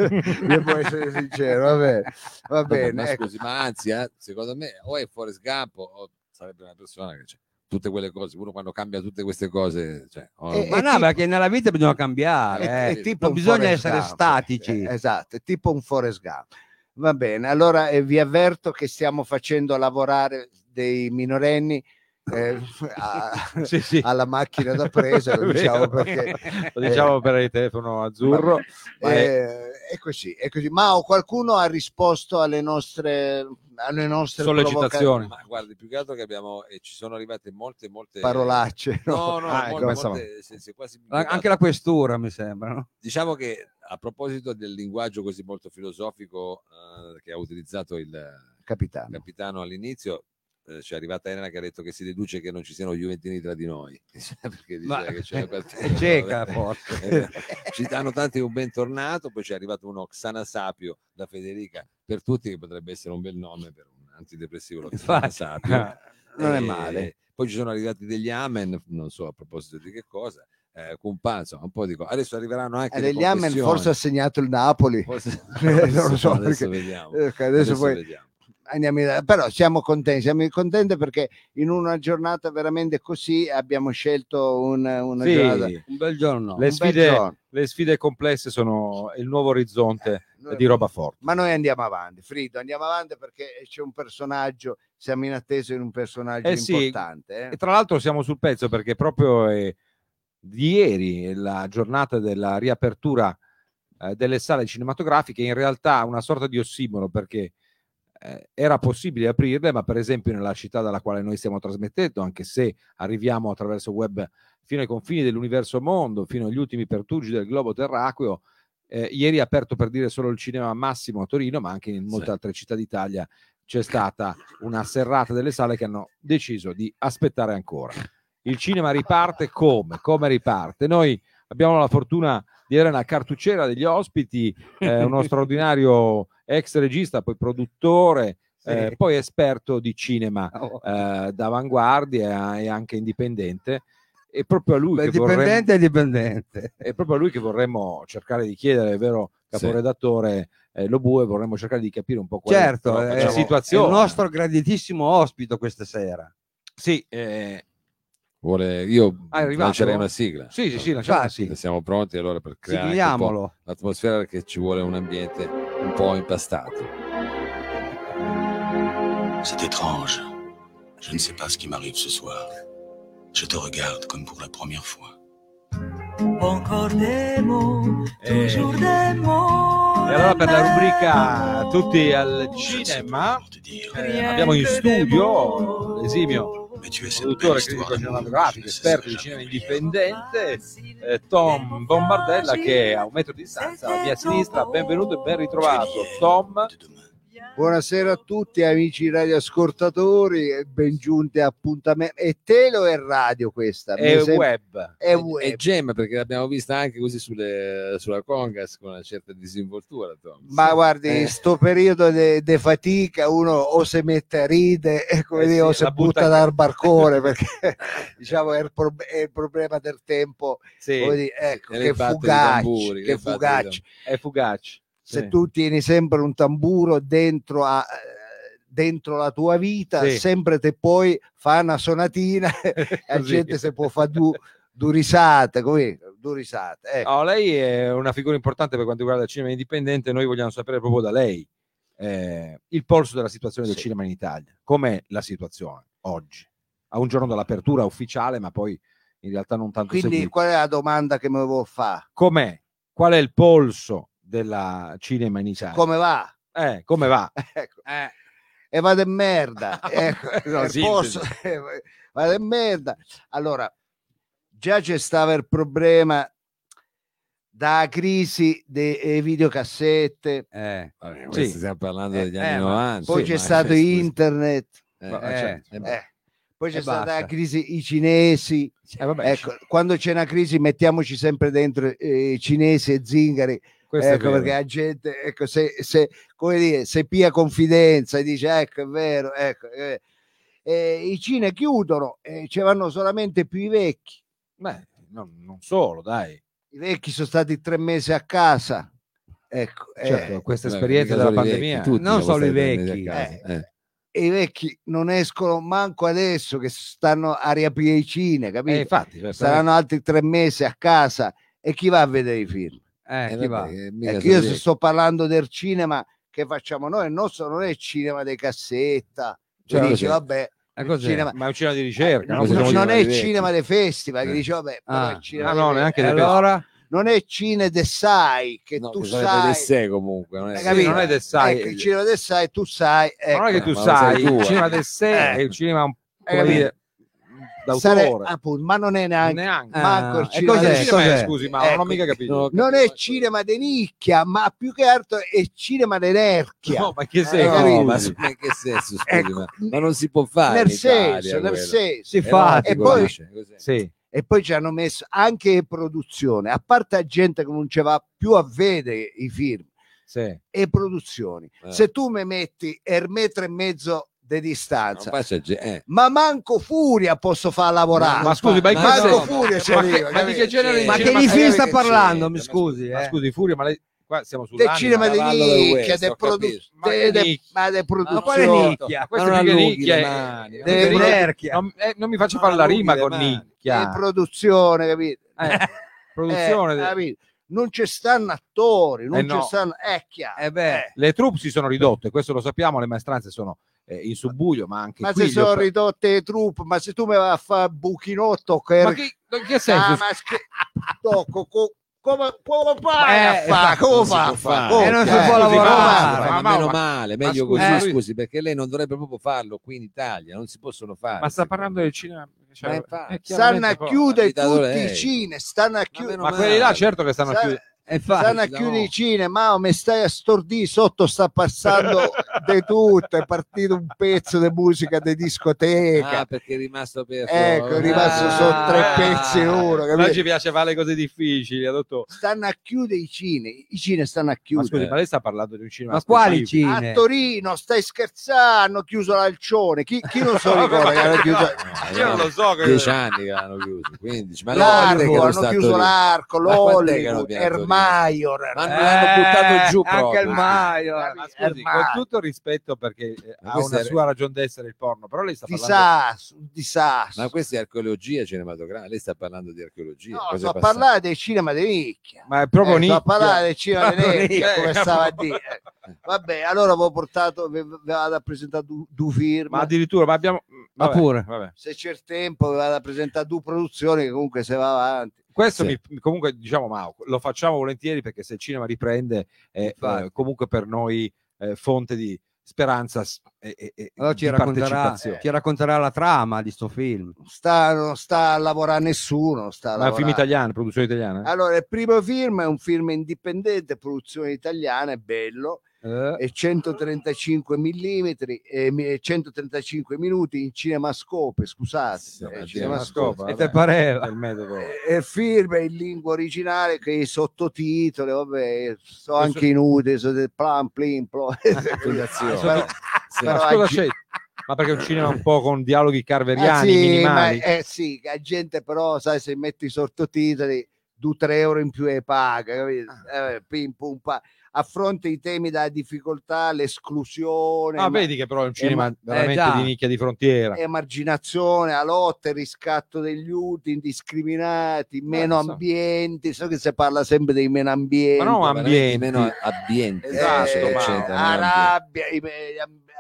Speaker 3: Devo (laughs) essere sincero, va bene. Va bene,
Speaker 5: ma
Speaker 3: ecco.
Speaker 5: scusi, ma anzi, eh, secondo me o è Forrest Gump o sarebbe una persona che c'è tutte quelle cose, uno quando cambia tutte queste cose, cioè, o-
Speaker 3: Eh,
Speaker 6: Ma no,
Speaker 3: tipo-
Speaker 6: perché nella vita bisogna cambiare.
Speaker 3: È-
Speaker 6: eh.
Speaker 3: è tipo
Speaker 6: non bisogna essere
Speaker 3: Gump.
Speaker 6: statici.
Speaker 3: Eh, esatto, è tipo un Forrest Gump. Va bene, allora eh, vi avverto che stiamo facendo lavorare dei minorenni eh, a- (laughs)
Speaker 4: Sì, sì.
Speaker 3: alla macchina da presa, lo (laughs) diciamo perché
Speaker 4: Lo diciamo per il telefono azzurro. ma è-
Speaker 3: Eh, è così, è così. Ma qualcuno ha risposto alle nostre, alle nostre
Speaker 4: Sollecitazioni.
Speaker 5: ma guardi, più che altro che abbiamo e ci sono arrivate molte molte
Speaker 3: parolacce. no?
Speaker 5: No, no,
Speaker 4: Ah,
Speaker 5: molte-
Speaker 4: ecco,
Speaker 5: molte- se- se quasi
Speaker 6: Anche la questura, mi sembra. no?
Speaker 5: Diciamo che a proposito del linguaggio così molto filosofico eh, che ha utilizzato il
Speaker 3: Capitano.
Speaker 5: capitano all'inizio, eh, ci è arrivata Elena che ha detto che si deduce che non ci siano Juventini tra di noi, (laughs) perché dice
Speaker 6: Ma-
Speaker 5: che c'è qualcuno-
Speaker 6: È (laughs) cieca, (laughs) forse.
Speaker 5: Eh, ci danno tanti un bentornato, poi c'è arrivato uno Xana Sapio da Federica per tutti, che potrebbe essere un bel nome per un antidepressivo, lo Xana. Sapio.
Speaker 3: Non è
Speaker 5: Eh,
Speaker 3: male.
Speaker 5: Poi ci sono arrivati degli amen, non so a proposito di che cosa, eh, Cumpa, insomma, un po' di cose. Adesso arriveranno anche
Speaker 3: degli Amen forse ha segnato il Napoli.
Speaker 5: Forse-
Speaker 3: non lo so,
Speaker 5: adesso
Speaker 3: perché-
Speaker 5: vediamo.
Speaker 3: Adesso,
Speaker 5: Adesso
Speaker 3: poi
Speaker 5: vediamo.
Speaker 3: Andiamo in- però siamo contenti, siamo contenti perché in una giornata veramente così abbiamo scelto un- una
Speaker 4: Sì,
Speaker 3: giornata.
Speaker 6: Un bel giorno.
Speaker 4: Le
Speaker 3: un bel
Speaker 4: sfide-
Speaker 3: giorno.
Speaker 4: le sfide complesse sono il nuovo orizzonte
Speaker 3: Noi-
Speaker 4: di roba forte.
Speaker 3: Ma noi andiamo avanti, Frido, andiamo avanti perché c'è un personaggio, siamo in attesa di un personaggio
Speaker 4: Eh sì,
Speaker 3: importante. eh.
Speaker 4: E tra l'altro siamo sul pezzo perché proprio eh, di ieri è la giornata della riapertura eh, delle sale cinematografiche, in realtà una sorta di ossimoro perché eh, era possibile aprirle, ma per esempio nella città dalla quale noi stiamo trasmettendo, anche se arriviamo attraverso web fino ai confini dell'universo mondo, fino agli ultimi pertugi del globo terracqueo, eh, ieri è aperto per dire solo il cinema Massimo a Torino, ma anche in molte
Speaker 5: Sì.
Speaker 4: altre città d'Italia c'è stata una serrata delle sale che hanno deciso di aspettare ancora. Il cinema riparte come? Come riparte? Noi abbiamo la fortuna di avere una cartucciera degli ospiti, eh, uno (laughs) straordinario ex regista, poi produttore, eh,
Speaker 6: Sì.
Speaker 4: poi esperto di cinema
Speaker 6: Oh.
Speaker 4: eh, d'avanguardia e anche indipendente. È proprio a lui
Speaker 6: Beh,
Speaker 4: che vorremmo,
Speaker 6: dipendente è dipendente.
Speaker 4: è proprio a lui che vorremmo cercare di chiedere, vero caporedattore eh, Lobue, vorremmo cercare di capire un po' qual
Speaker 6: Certo,
Speaker 4: è
Speaker 6: è,
Speaker 4: la
Speaker 6: è
Speaker 4: situazione.
Speaker 6: il nostro graditissimo ospite questa sera.
Speaker 4: Sì, eh,
Speaker 5: Vuole, io
Speaker 4: Ah, è
Speaker 5: lancerei una sigla.
Speaker 4: sì, sì, sì, lasciamo
Speaker 6: Infatti.
Speaker 4: sigla.
Speaker 5: Siamo pronti allora per creare l'atmosfera perché ci vuole un ambiente un po' impastato.
Speaker 8: C'est étrange. Je ne sais pas ce qui m'arrive ce soir. Je te regarde comme pour la première fois.
Speaker 9: Encore des mots,
Speaker 4: Eh,
Speaker 9: toujours des mots.
Speaker 4: E allora per la rubrica Tutti al cinema eh, abbiamo in studio l'esimio
Speaker 8: Es cette
Speaker 4: produttore
Speaker 8: belle
Speaker 4: critico cinematografico, esperto di cinema indipendente, eh, Tom Bombardella che è a un metro di distanza alla mia sinistra. Benvenuto e ben ritrovato. Tom.
Speaker 3: Buonasera a tutti amici radioascoltatori e ben giunti a appuntamento. È telo e radio questa?
Speaker 4: È
Speaker 3: sembra-
Speaker 4: web.
Speaker 3: È
Speaker 5: E
Speaker 3: web.
Speaker 5: Gem perché l'abbiamo vista anche così sulle- sulla Congas con una certa disinvoltura. Tom.
Speaker 3: Ma guardi,
Speaker 5: Eh.
Speaker 3: in sto periodo di fatica uno o si mette a ride come
Speaker 4: Eh
Speaker 3: dire,
Speaker 4: sì,
Speaker 3: o si
Speaker 4: butta-
Speaker 3: butta dal barcone (laughs) perché diciamo è il, prob- è il problema del tempo.
Speaker 4: Sì,
Speaker 3: dire, ecco, che fugaci,
Speaker 5: tamburi,
Speaker 3: che fugaci.
Speaker 4: è fugace.
Speaker 3: Se
Speaker 4: Sì.
Speaker 3: tu tieni sempre un tamburo dentro a eh, dentro la tua vita,
Speaker 4: Sì.
Speaker 3: sempre te puoi fare una sonatina (laughs) e (laughs) la gente se può fare due, due risate, come due risate. ecco.
Speaker 4: No, lei è una figura importante per quanto riguarda il cinema indipendente. Noi vogliamo sapere proprio da lei eh, il polso della situazione del
Speaker 3: Sì.
Speaker 4: cinema in Italia. Com'è la situazione oggi? A un giorno dall'apertura ufficiale, ma poi in realtà non tanto
Speaker 3: Quindi
Speaker 4: seguita.
Speaker 3: qual è la domanda che mi vuoi fare?
Speaker 4: Com'è? Qual è il polso della cinema in Italia?
Speaker 3: Come va?
Speaker 4: Eh, come va? (laughs)
Speaker 3: Ecco. E vado in merda. (laughs) ecco,
Speaker 4: No,
Speaker 3: il
Speaker 4: sintesi.
Speaker 3: posto- (laughs) vado in merda. Allora, già c'è stato il problema da crisi dei videocassette,
Speaker 6: Eh,
Speaker 5: Vabbè,
Speaker 4: Sì.
Speaker 5: stiamo parlando
Speaker 6: Eh,
Speaker 5: degli
Speaker 6: eh,
Speaker 5: anni
Speaker 6: ma
Speaker 5: 90.
Speaker 3: poi
Speaker 5: sì,
Speaker 3: c'è stato internet,
Speaker 5: Eh,
Speaker 6: eh,
Speaker 5: certo, eh,
Speaker 3: eh, poi c'è
Speaker 6: E
Speaker 3: stata
Speaker 6: basta.
Speaker 3: la crisi i cinesi.
Speaker 4: Eh, vabbè,
Speaker 3: Ecco, quando c'è una crisi mettiamoci sempre dentro eh, cinesi e zingari,
Speaker 4: questo
Speaker 3: ecco perché la gente, ecco, se, se, come dire, se pia confidenza e dice ecco è vero, ecco, eh, eh, i cine chiudono e ci vanno solamente più i vecchi.
Speaker 4: Beh, no, non solo, dai.
Speaker 3: I vecchi sono stati tre mesi a casa. Ecco, eh,
Speaker 4: Certo, questa
Speaker 5: Beh,
Speaker 4: esperienza della pandemia.
Speaker 5: vecchi,
Speaker 6: Non solo i vecchi,
Speaker 5: casa, eh.
Speaker 3: e i vecchi non escono manco adesso che stanno a riaprire i cine, capito?
Speaker 4: Eh, infatti, per-
Speaker 3: Saranno altri tre mesi a casa e chi va a vedere i film?
Speaker 6: Eh,
Speaker 5: Eh,
Speaker 6: chi
Speaker 5: vabbè,
Speaker 6: va?
Speaker 5: eh,
Speaker 3: Ecco, io sto parlando del cinema che facciamo noi, il nostro non è il cinema di cassetta. Cioè,
Speaker 5: Certo,
Speaker 3: dici, vabbè,
Speaker 6: Eh,
Speaker 3: cinema-
Speaker 4: Ma è un cinema di ricerca,
Speaker 3: no,
Speaker 4: no?
Speaker 3: non, è il cinema dei festival, che
Speaker 5: Eh.
Speaker 3: dice, vabbè, però
Speaker 6: Ah.
Speaker 3: è il cinema
Speaker 4: Ah, no,
Speaker 3: festival.
Speaker 4: neanche dei
Speaker 6: allora?
Speaker 3: non è cine de sai che
Speaker 5: No,
Speaker 3: tu
Speaker 5: che
Speaker 3: sai
Speaker 5: del sé comunque. Non è
Speaker 4: Sì, non è del sai.
Speaker 3: ecco, il cinema del sai tu sai
Speaker 4: Ma non è che
Speaker 3: ecco.
Speaker 4: tu sai,
Speaker 5: sai
Speaker 4: il
Speaker 5: eh.
Speaker 4: cinema del sé
Speaker 3: Eh.
Speaker 4: è il cinema un- come
Speaker 3: capito?
Speaker 4: dire,
Speaker 3: Sare-
Speaker 4: d'autore.
Speaker 3: appunto, ma non è neanche
Speaker 4: Neanche.
Speaker 6: Ah, e
Speaker 3: cinema
Speaker 6: cos'è?
Speaker 4: cinema
Speaker 6: Cos'è?
Speaker 4: scusi, ma non ho
Speaker 3: Ecco.
Speaker 4: mica capito.
Speaker 5: No,
Speaker 3: non è cinema di nicchia ma più che altro è cinema di nerchia
Speaker 4: No, ma che
Speaker 3: Eh,
Speaker 4: senso?
Speaker 3: capito?
Speaker 5: No, ma ma che senso? scusi,
Speaker 3: Ecco,
Speaker 5: ma, ma non si può fare
Speaker 3: nel senso, nel senso
Speaker 6: Si
Speaker 5: È
Speaker 6: fa.
Speaker 3: e poi-?
Speaker 4: Sì.
Speaker 3: e poi ci hanno messo anche produzione, a parte la gente che non ci va più a vedere i film
Speaker 4: sì.
Speaker 3: e produzioni.
Speaker 5: Eh.
Speaker 3: Se tu mi metti il metro e mezzo di distanza,
Speaker 5: ge- eh.
Speaker 3: ma manco Furia posso far lavorare.
Speaker 4: Ma scusi, ma che
Speaker 3: manco
Speaker 4: senso?
Speaker 3: Furia ci
Speaker 4: Ma, ma di che genere di
Speaker 6: Ma che di
Speaker 5: ma
Speaker 6: film sta parlando? Mi
Speaker 5: Ma
Speaker 6: scusi,
Speaker 4: Ma
Speaker 6: eh.
Speaker 4: scusi, Furia, ma lei qua siamo
Speaker 3: del cinema di
Speaker 5: Cavallo del
Speaker 3: nicchia,
Speaker 5: West,
Speaker 3: de
Speaker 5: ho
Speaker 3: produ-
Speaker 5: capito.
Speaker 4: Ma
Speaker 3: de-
Speaker 4: che
Speaker 3: de-
Speaker 4: nicchia?
Speaker 3: ma de
Speaker 6: Ma quale nicchia?
Speaker 4: Questo
Speaker 5: Ma
Speaker 4: è
Speaker 5: non
Speaker 4: nicchia. è- è-
Speaker 3: non
Speaker 4: è-
Speaker 3: mi
Speaker 4: eh, Non fare la rima con
Speaker 5: mani.
Speaker 4: nicchia.
Speaker 3: de produzione, capito?
Speaker 4: Eh, produzione.
Speaker 3: Eh, capito? Non ci stanno attori, non
Speaker 4: Eh,
Speaker 3: ci
Speaker 4: no.
Speaker 3: stanno, è chiaro.
Speaker 6: Eh beh,
Speaker 4: Le troupe si sono ridotte, questo lo sappiamo, le maestranze sono eh, in subbuglio, ma anche
Speaker 3: ma
Speaker 4: qui
Speaker 3: se
Speaker 4: gli
Speaker 3: sono ridotte le truppe, ma se tu mi vai a fare buchinotto che
Speaker 4: Ma che, in che senso?
Speaker 3: Ah, ma che- tocco, co- come, come fai a
Speaker 6: Eh,
Speaker 3: fare? Come fa
Speaker 5: può
Speaker 3: a fare?
Speaker 5: fare.
Speaker 6: E non si può
Speaker 3: scusi,
Speaker 6: lavorare.
Speaker 3: come fa?
Speaker 5: Ma,
Speaker 4: ma-
Speaker 5: meno
Speaker 4: ma-
Speaker 5: male,
Speaker 4: ma
Speaker 5: meglio
Speaker 4: scusi,
Speaker 5: così,
Speaker 4: scusi.
Speaker 5: scusi, perché lei non dovrebbe proprio farlo qui in Italia, non si possono fare.
Speaker 4: Ma sta parlando del cinema. cioè,
Speaker 5: Ma
Speaker 3: Stanno a chiudere tutti i cine, stanno a chiudere.
Speaker 5: meno
Speaker 4: Ma quelli là certo che stanno a chiudere.
Speaker 3: Stanno a
Speaker 5: no.
Speaker 3: chiudere i cine, ma mi stai a stordire sotto sta passando (laughs) di tutto, è partito un pezzo di musica di discoteca.
Speaker 5: Ah, perché è rimasto aperto.
Speaker 3: Ecco, è rimasto
Speaker 5: Ah.
Speaker 3: solo tre pezzi in uno, capito?
Speaker 4: ci piace fare le cose difficili, dottore.
Speaker 3: Stanno a chiudere i cine, i cine stanno a
Speaker 4: Ma
Speaker 3: chiudere.
Speaker 4: scusi, ma lei sta parlando di un cinema
Speaker 6: ma quali
Speaker 4: specifico?
Speaker 3: A
Speaker 6: cine?
Speaker 3: Torino, stai scherzando? Hanno chiuso l'Alcione. Chi, chi non so (laughs) ricorda che hanno chiuso
Speaker 5: No,
Speaker 4: Io non lo so che-
Speaker 5: Dieci anni che l'hanno chiuso, 15. Ma
Speaker 3: l'arco,
Speaker 5: no,
Speaker 3: hanno chiuso l'arco,
Speaker 5: Ma quant'è
Speaker 3: Maior.
Speaker 5: Ma non l'hanno buttato giù
Speaker 6: Eh, anche
Speaker 5: proprio.
Speaker 6: il Maio.
Speaker 4: Ma scusi,
Speaker 3: Ma-
Speaker 4: con tutto rispetto perché eh,
Speaker 5: Ma
Speaker 4: ha una
Speaker 5: è-
Speaker 4: sua ragione d'essere il porno, però lei sta parlando
Speaker 3: Disastro, un disastro.
Speaker 5: Ma questa è archeologia cinematografica, lei sta parlando di archeologia.
Speaker 3: No, sto a parlare del cinema di nicchia.
Speaker 4: Ma è proprio
Speaker 3: Eh, sto a
Speaker 4: nicchia.
Speaker 3: parlare del cinema di
Speaker 6: Proprio
Speaker 3: nicchia,
Speaker 4: nicchia.
Speaker 3: come (laughs) stava a dire. Vabbè, allora ho portato, vi, vi vado a presentare due, due firme.
Speaker 4: Ma addirittura, ma abbiamo...
Speaker 6: Ma
Speaker 4: vabbè,
Speaker 6: pure.
Speaker 4: vabbè.
Speaker 3: se c'è il tempo, vi vado a presentare due produzioni che comunque se va avanti.
Speaker 4: Questo
Speaker 5: Sì.
Speaker 4: mi, comunque diciamo, ma lo facciamo volentieri perché se il cinema riprende è
Speaker 6: Infatti.
Speaker 4: eh, comunque per noi eh, fonte di speranza e, e-
Speaker 6: Allora ci
Speaker 4: di
Speaker 6: racconterà,
Speaker 4: partecipazione.
Speaker 6: ci racconterà la trama di sto film.
Speaker 3: sta, non sta a lavorare nessuno. Sta a
Speaker 4: Ma è un film italiano, produzione italiana?
Speaker 3: Allora, il primo film è un film indipendente, produzione italiana, è bello,
Speaker 4: Eh,
Speaker 3: è 135 mm, e mi- 135 minuti in cinemascope, scusate.
Speaker 5: Sì,
Speaker 3: eh,
Speaker 5: ma
Speaker 3: cinemascope.
Speaker 6: E te pareva?
Speaker 4: il metodo.
Speaker 3: E il film è in lingua originale che i sottotitoli, vabbè, sto anche so del plan, plin, plo. Però-
Speaker 5: Sì.
Speaker 3: però
Speaker 4: Ma ma perché è un cinema un po' con dialoghi
Speaker 3: Ah,
Speaker 4: carveriani,
Speaker 3: sì, ma,
Speaker 4: minimali?
Speaker 3: eh sì, la gente però, sai, se metti i sottotitoli, 2-3 euro in più e paga, capito?
Speaker 4: Ah.
Speaker 3: Eh, pim, pum, pa. Affronta i temi della difficoltà, l'esclusione,
Speaker 4: Ah,
Speaker 3: ma-
Speaker 4: vedi che però è un cinema
Speaker 3: ma-
Speaker 4: veramente
Speaker 6: eh, già.
Speaker 4: di nicchia di frontiera.
Speaker 3: emarginazione, la lotta, il riscatto degli utili, indiscriminati, meno
Speaker 4: so.
Speaker 3: ambienti, so che si parla sempre dei meno ambienti.
Speaker 4: Ma no, ambienti.
Speaker 5: meno ambienti.
Speaker 4: Esatto,
Speaker 5: eccetera,
Speaker 4: ma-
Speaker 5: meno ambienti.
Speaker 3: rabbia, i- i-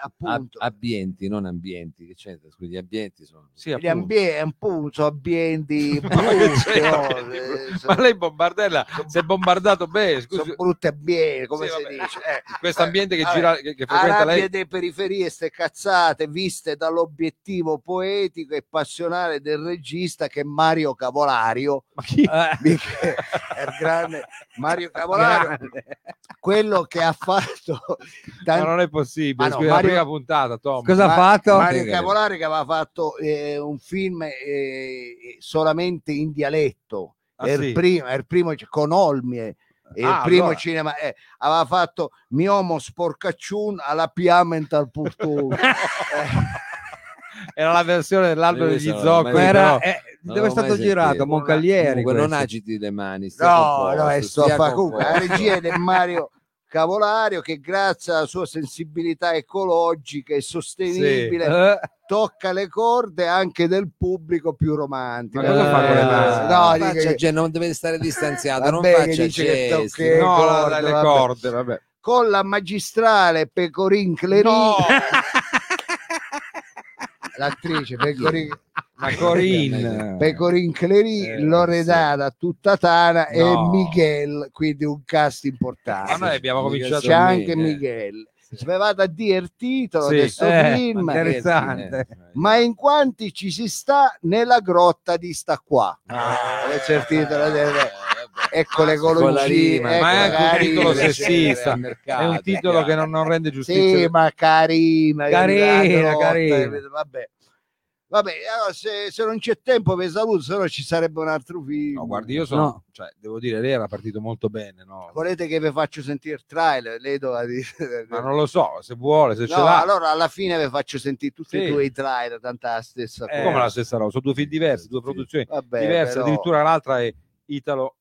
Speaker 3: Appunto.
Speaker 5: ambienti, non ambienti, che c'entra? Scusi, gli ambienti sono...
Speaker 4: Sì,
Speaker 3: gli ambienti, appunto, (laughs) ambienti brutti, no? Eh,
Speaker 4: Ma lei bombardella si è bombardato bene, scusi,
Speaker 3: sono brutti ambienti, come
Speaker 4: Sì,
Speaker 3: si
Speaker 4: vabbè.
Speaker 3: dice. Eh.
Speaker 4: questo ambiente che gira che, che
Speaker 3: a
Speaker 4: frequenta
Speaker 3: rabbia
Speaker 4: lei.
Speaker 3: delle periferie, ste cazzate viste dall'obiettivo poetico e passionale del regista che è Mario Cavolario,
Speaker 4: Ma chi?
Speaker 6: Eh,
Speaker 3: è il grande Mario (laughs) Cavolario, quello che ha fatto (laughs)
Speaker 4: Ma
Speaker 3: tanti-
Speaker 4: non è possibile,
Speaker 3: Ma no, Mario-
Speaker 4: prima puntata, Tom.
Speaker 6: Cosa ha
Speaker 3: Ma-
Speaker 6: fatto?
Speaker 3: Mario. Cavolario che aveva fatto eh, un film eh, solamente in dialetto.
Speaker 4: Ah,
Speaker 3: il
Speaker 4: sì?
Speaker 3: primo, il primo con Olmie. è il
Speaker 4: Ah,
Speaker 3: primo
Speaker 4: allora.
Speaker 3: cinema eh, aveva fatto Miomo Sporcacciun alla Piamental Purtù. (laughs)
Speaker 4: Era la versione dell'albero degli zoccoli,
Speaker 5: ma
Speaker 6: Ma era,
Speaker 4: però-
Speaker 6: eh,
Speaker 5: Non
Speaker 6: dove è stato girato? Moncalieri.
Speaker 5: Comunque non agiti le mani.
Speaker 3: no, no, è sto a comunque la regia di Mario (laughs) Cavolario che grazie alla sua sensibilità ecologica e sostenibile
Speaker 6: Eh,
Speaker 3: tocca le corde anche del pubblico più romantico.
Speaker 4: Ma cosa fa con le mani?
Speaker 3: No,
Speaker 5: Faccia,
Speaker 3: che-
Speaker 5: gente, non deve stare distanziato, (laughs) non
Speaker 3: Vabbè, che
Speaker 5: faccia
Speaker 3: dice che
Speaker 5: gesti.
Speaker 3: tocca-
Speaker 4: No,
Speaker 3: corde,
Speaker 4: le
Speaker 3: vabbè.
Speaker 4: corde, vabbè.
Speaker 3: con la magistrale Pecorin Clery,
Speaker 4: No,
Speaker 3: l'attrice Pecorin, (laughs)
Speaker 4: ma Corinne.
Speaker 3: Pecorin Clery,
Speaker 4: Eh,
Speaker 3: Loredana Tuttatana e
Speaker 4: No.
Speaker 3: Miguel, quindi un cast
Speaker 4: Ma
Speaker 3: importante.
Speaker 4: noi abbiamo cominciato
Speaker 3: C'è anche
Speaker 5: me, eh.
Speaker 3: Miguel. Svevate a dire il titolo
Speaker 4: Sì.
Speaker 3: di questo
Speaker 6: Eh,
Speaker 3: film,
Speaker 6: interessante.
Speaker 3: ma in quanti ci si sta nella grotta di sta qua.
Speaker 4: Ah.
Speaker 3: Eh, il titolo del-
Speaker 5: Eh,
Speaker 3: ecco l'ecologia,
Speaker 5: rima,
Speaker 3: ecco
Speaker 4: ma è anche un titolo sessista. È un titolo che non, non rende giustizia.
Speaker 3: Sì, ma carina,
Speaker 6: Carina, carina.
Speaker 3: Vabbè. Vabbè, allora, se, se non c'è tempo vi saluto, se no ci sarebbe un altro film.
Speaker 4: No, guardi, io sono,
Speaker 6: No.
Speaker 4: cioè, devo dire, lei era partito molto bene, no?
Speaker 3: Volete che vi faccio sentire il trailer? Lei doveva dire. (laughs)
Speaker 4: Ma non lo so, se vuole, se ce
Speaker 3: No,
Speaker 4: l'ha.
Speaker 3: allora alla fine vi faccio sentire tutti
Speaker 4: Sì.
Speaker 3: e due i trailer, tanto è la stessa
Speaker 4: Eh,
Speaker 3: cosa.
Speaker 4: come la stessa roba, sono due film diversi, due produzioni
Speaker 3: Vabbè,
Speaker 4: diverse,
Speaker 3: però-
Speaker 4: addirittura l'altra è Italo.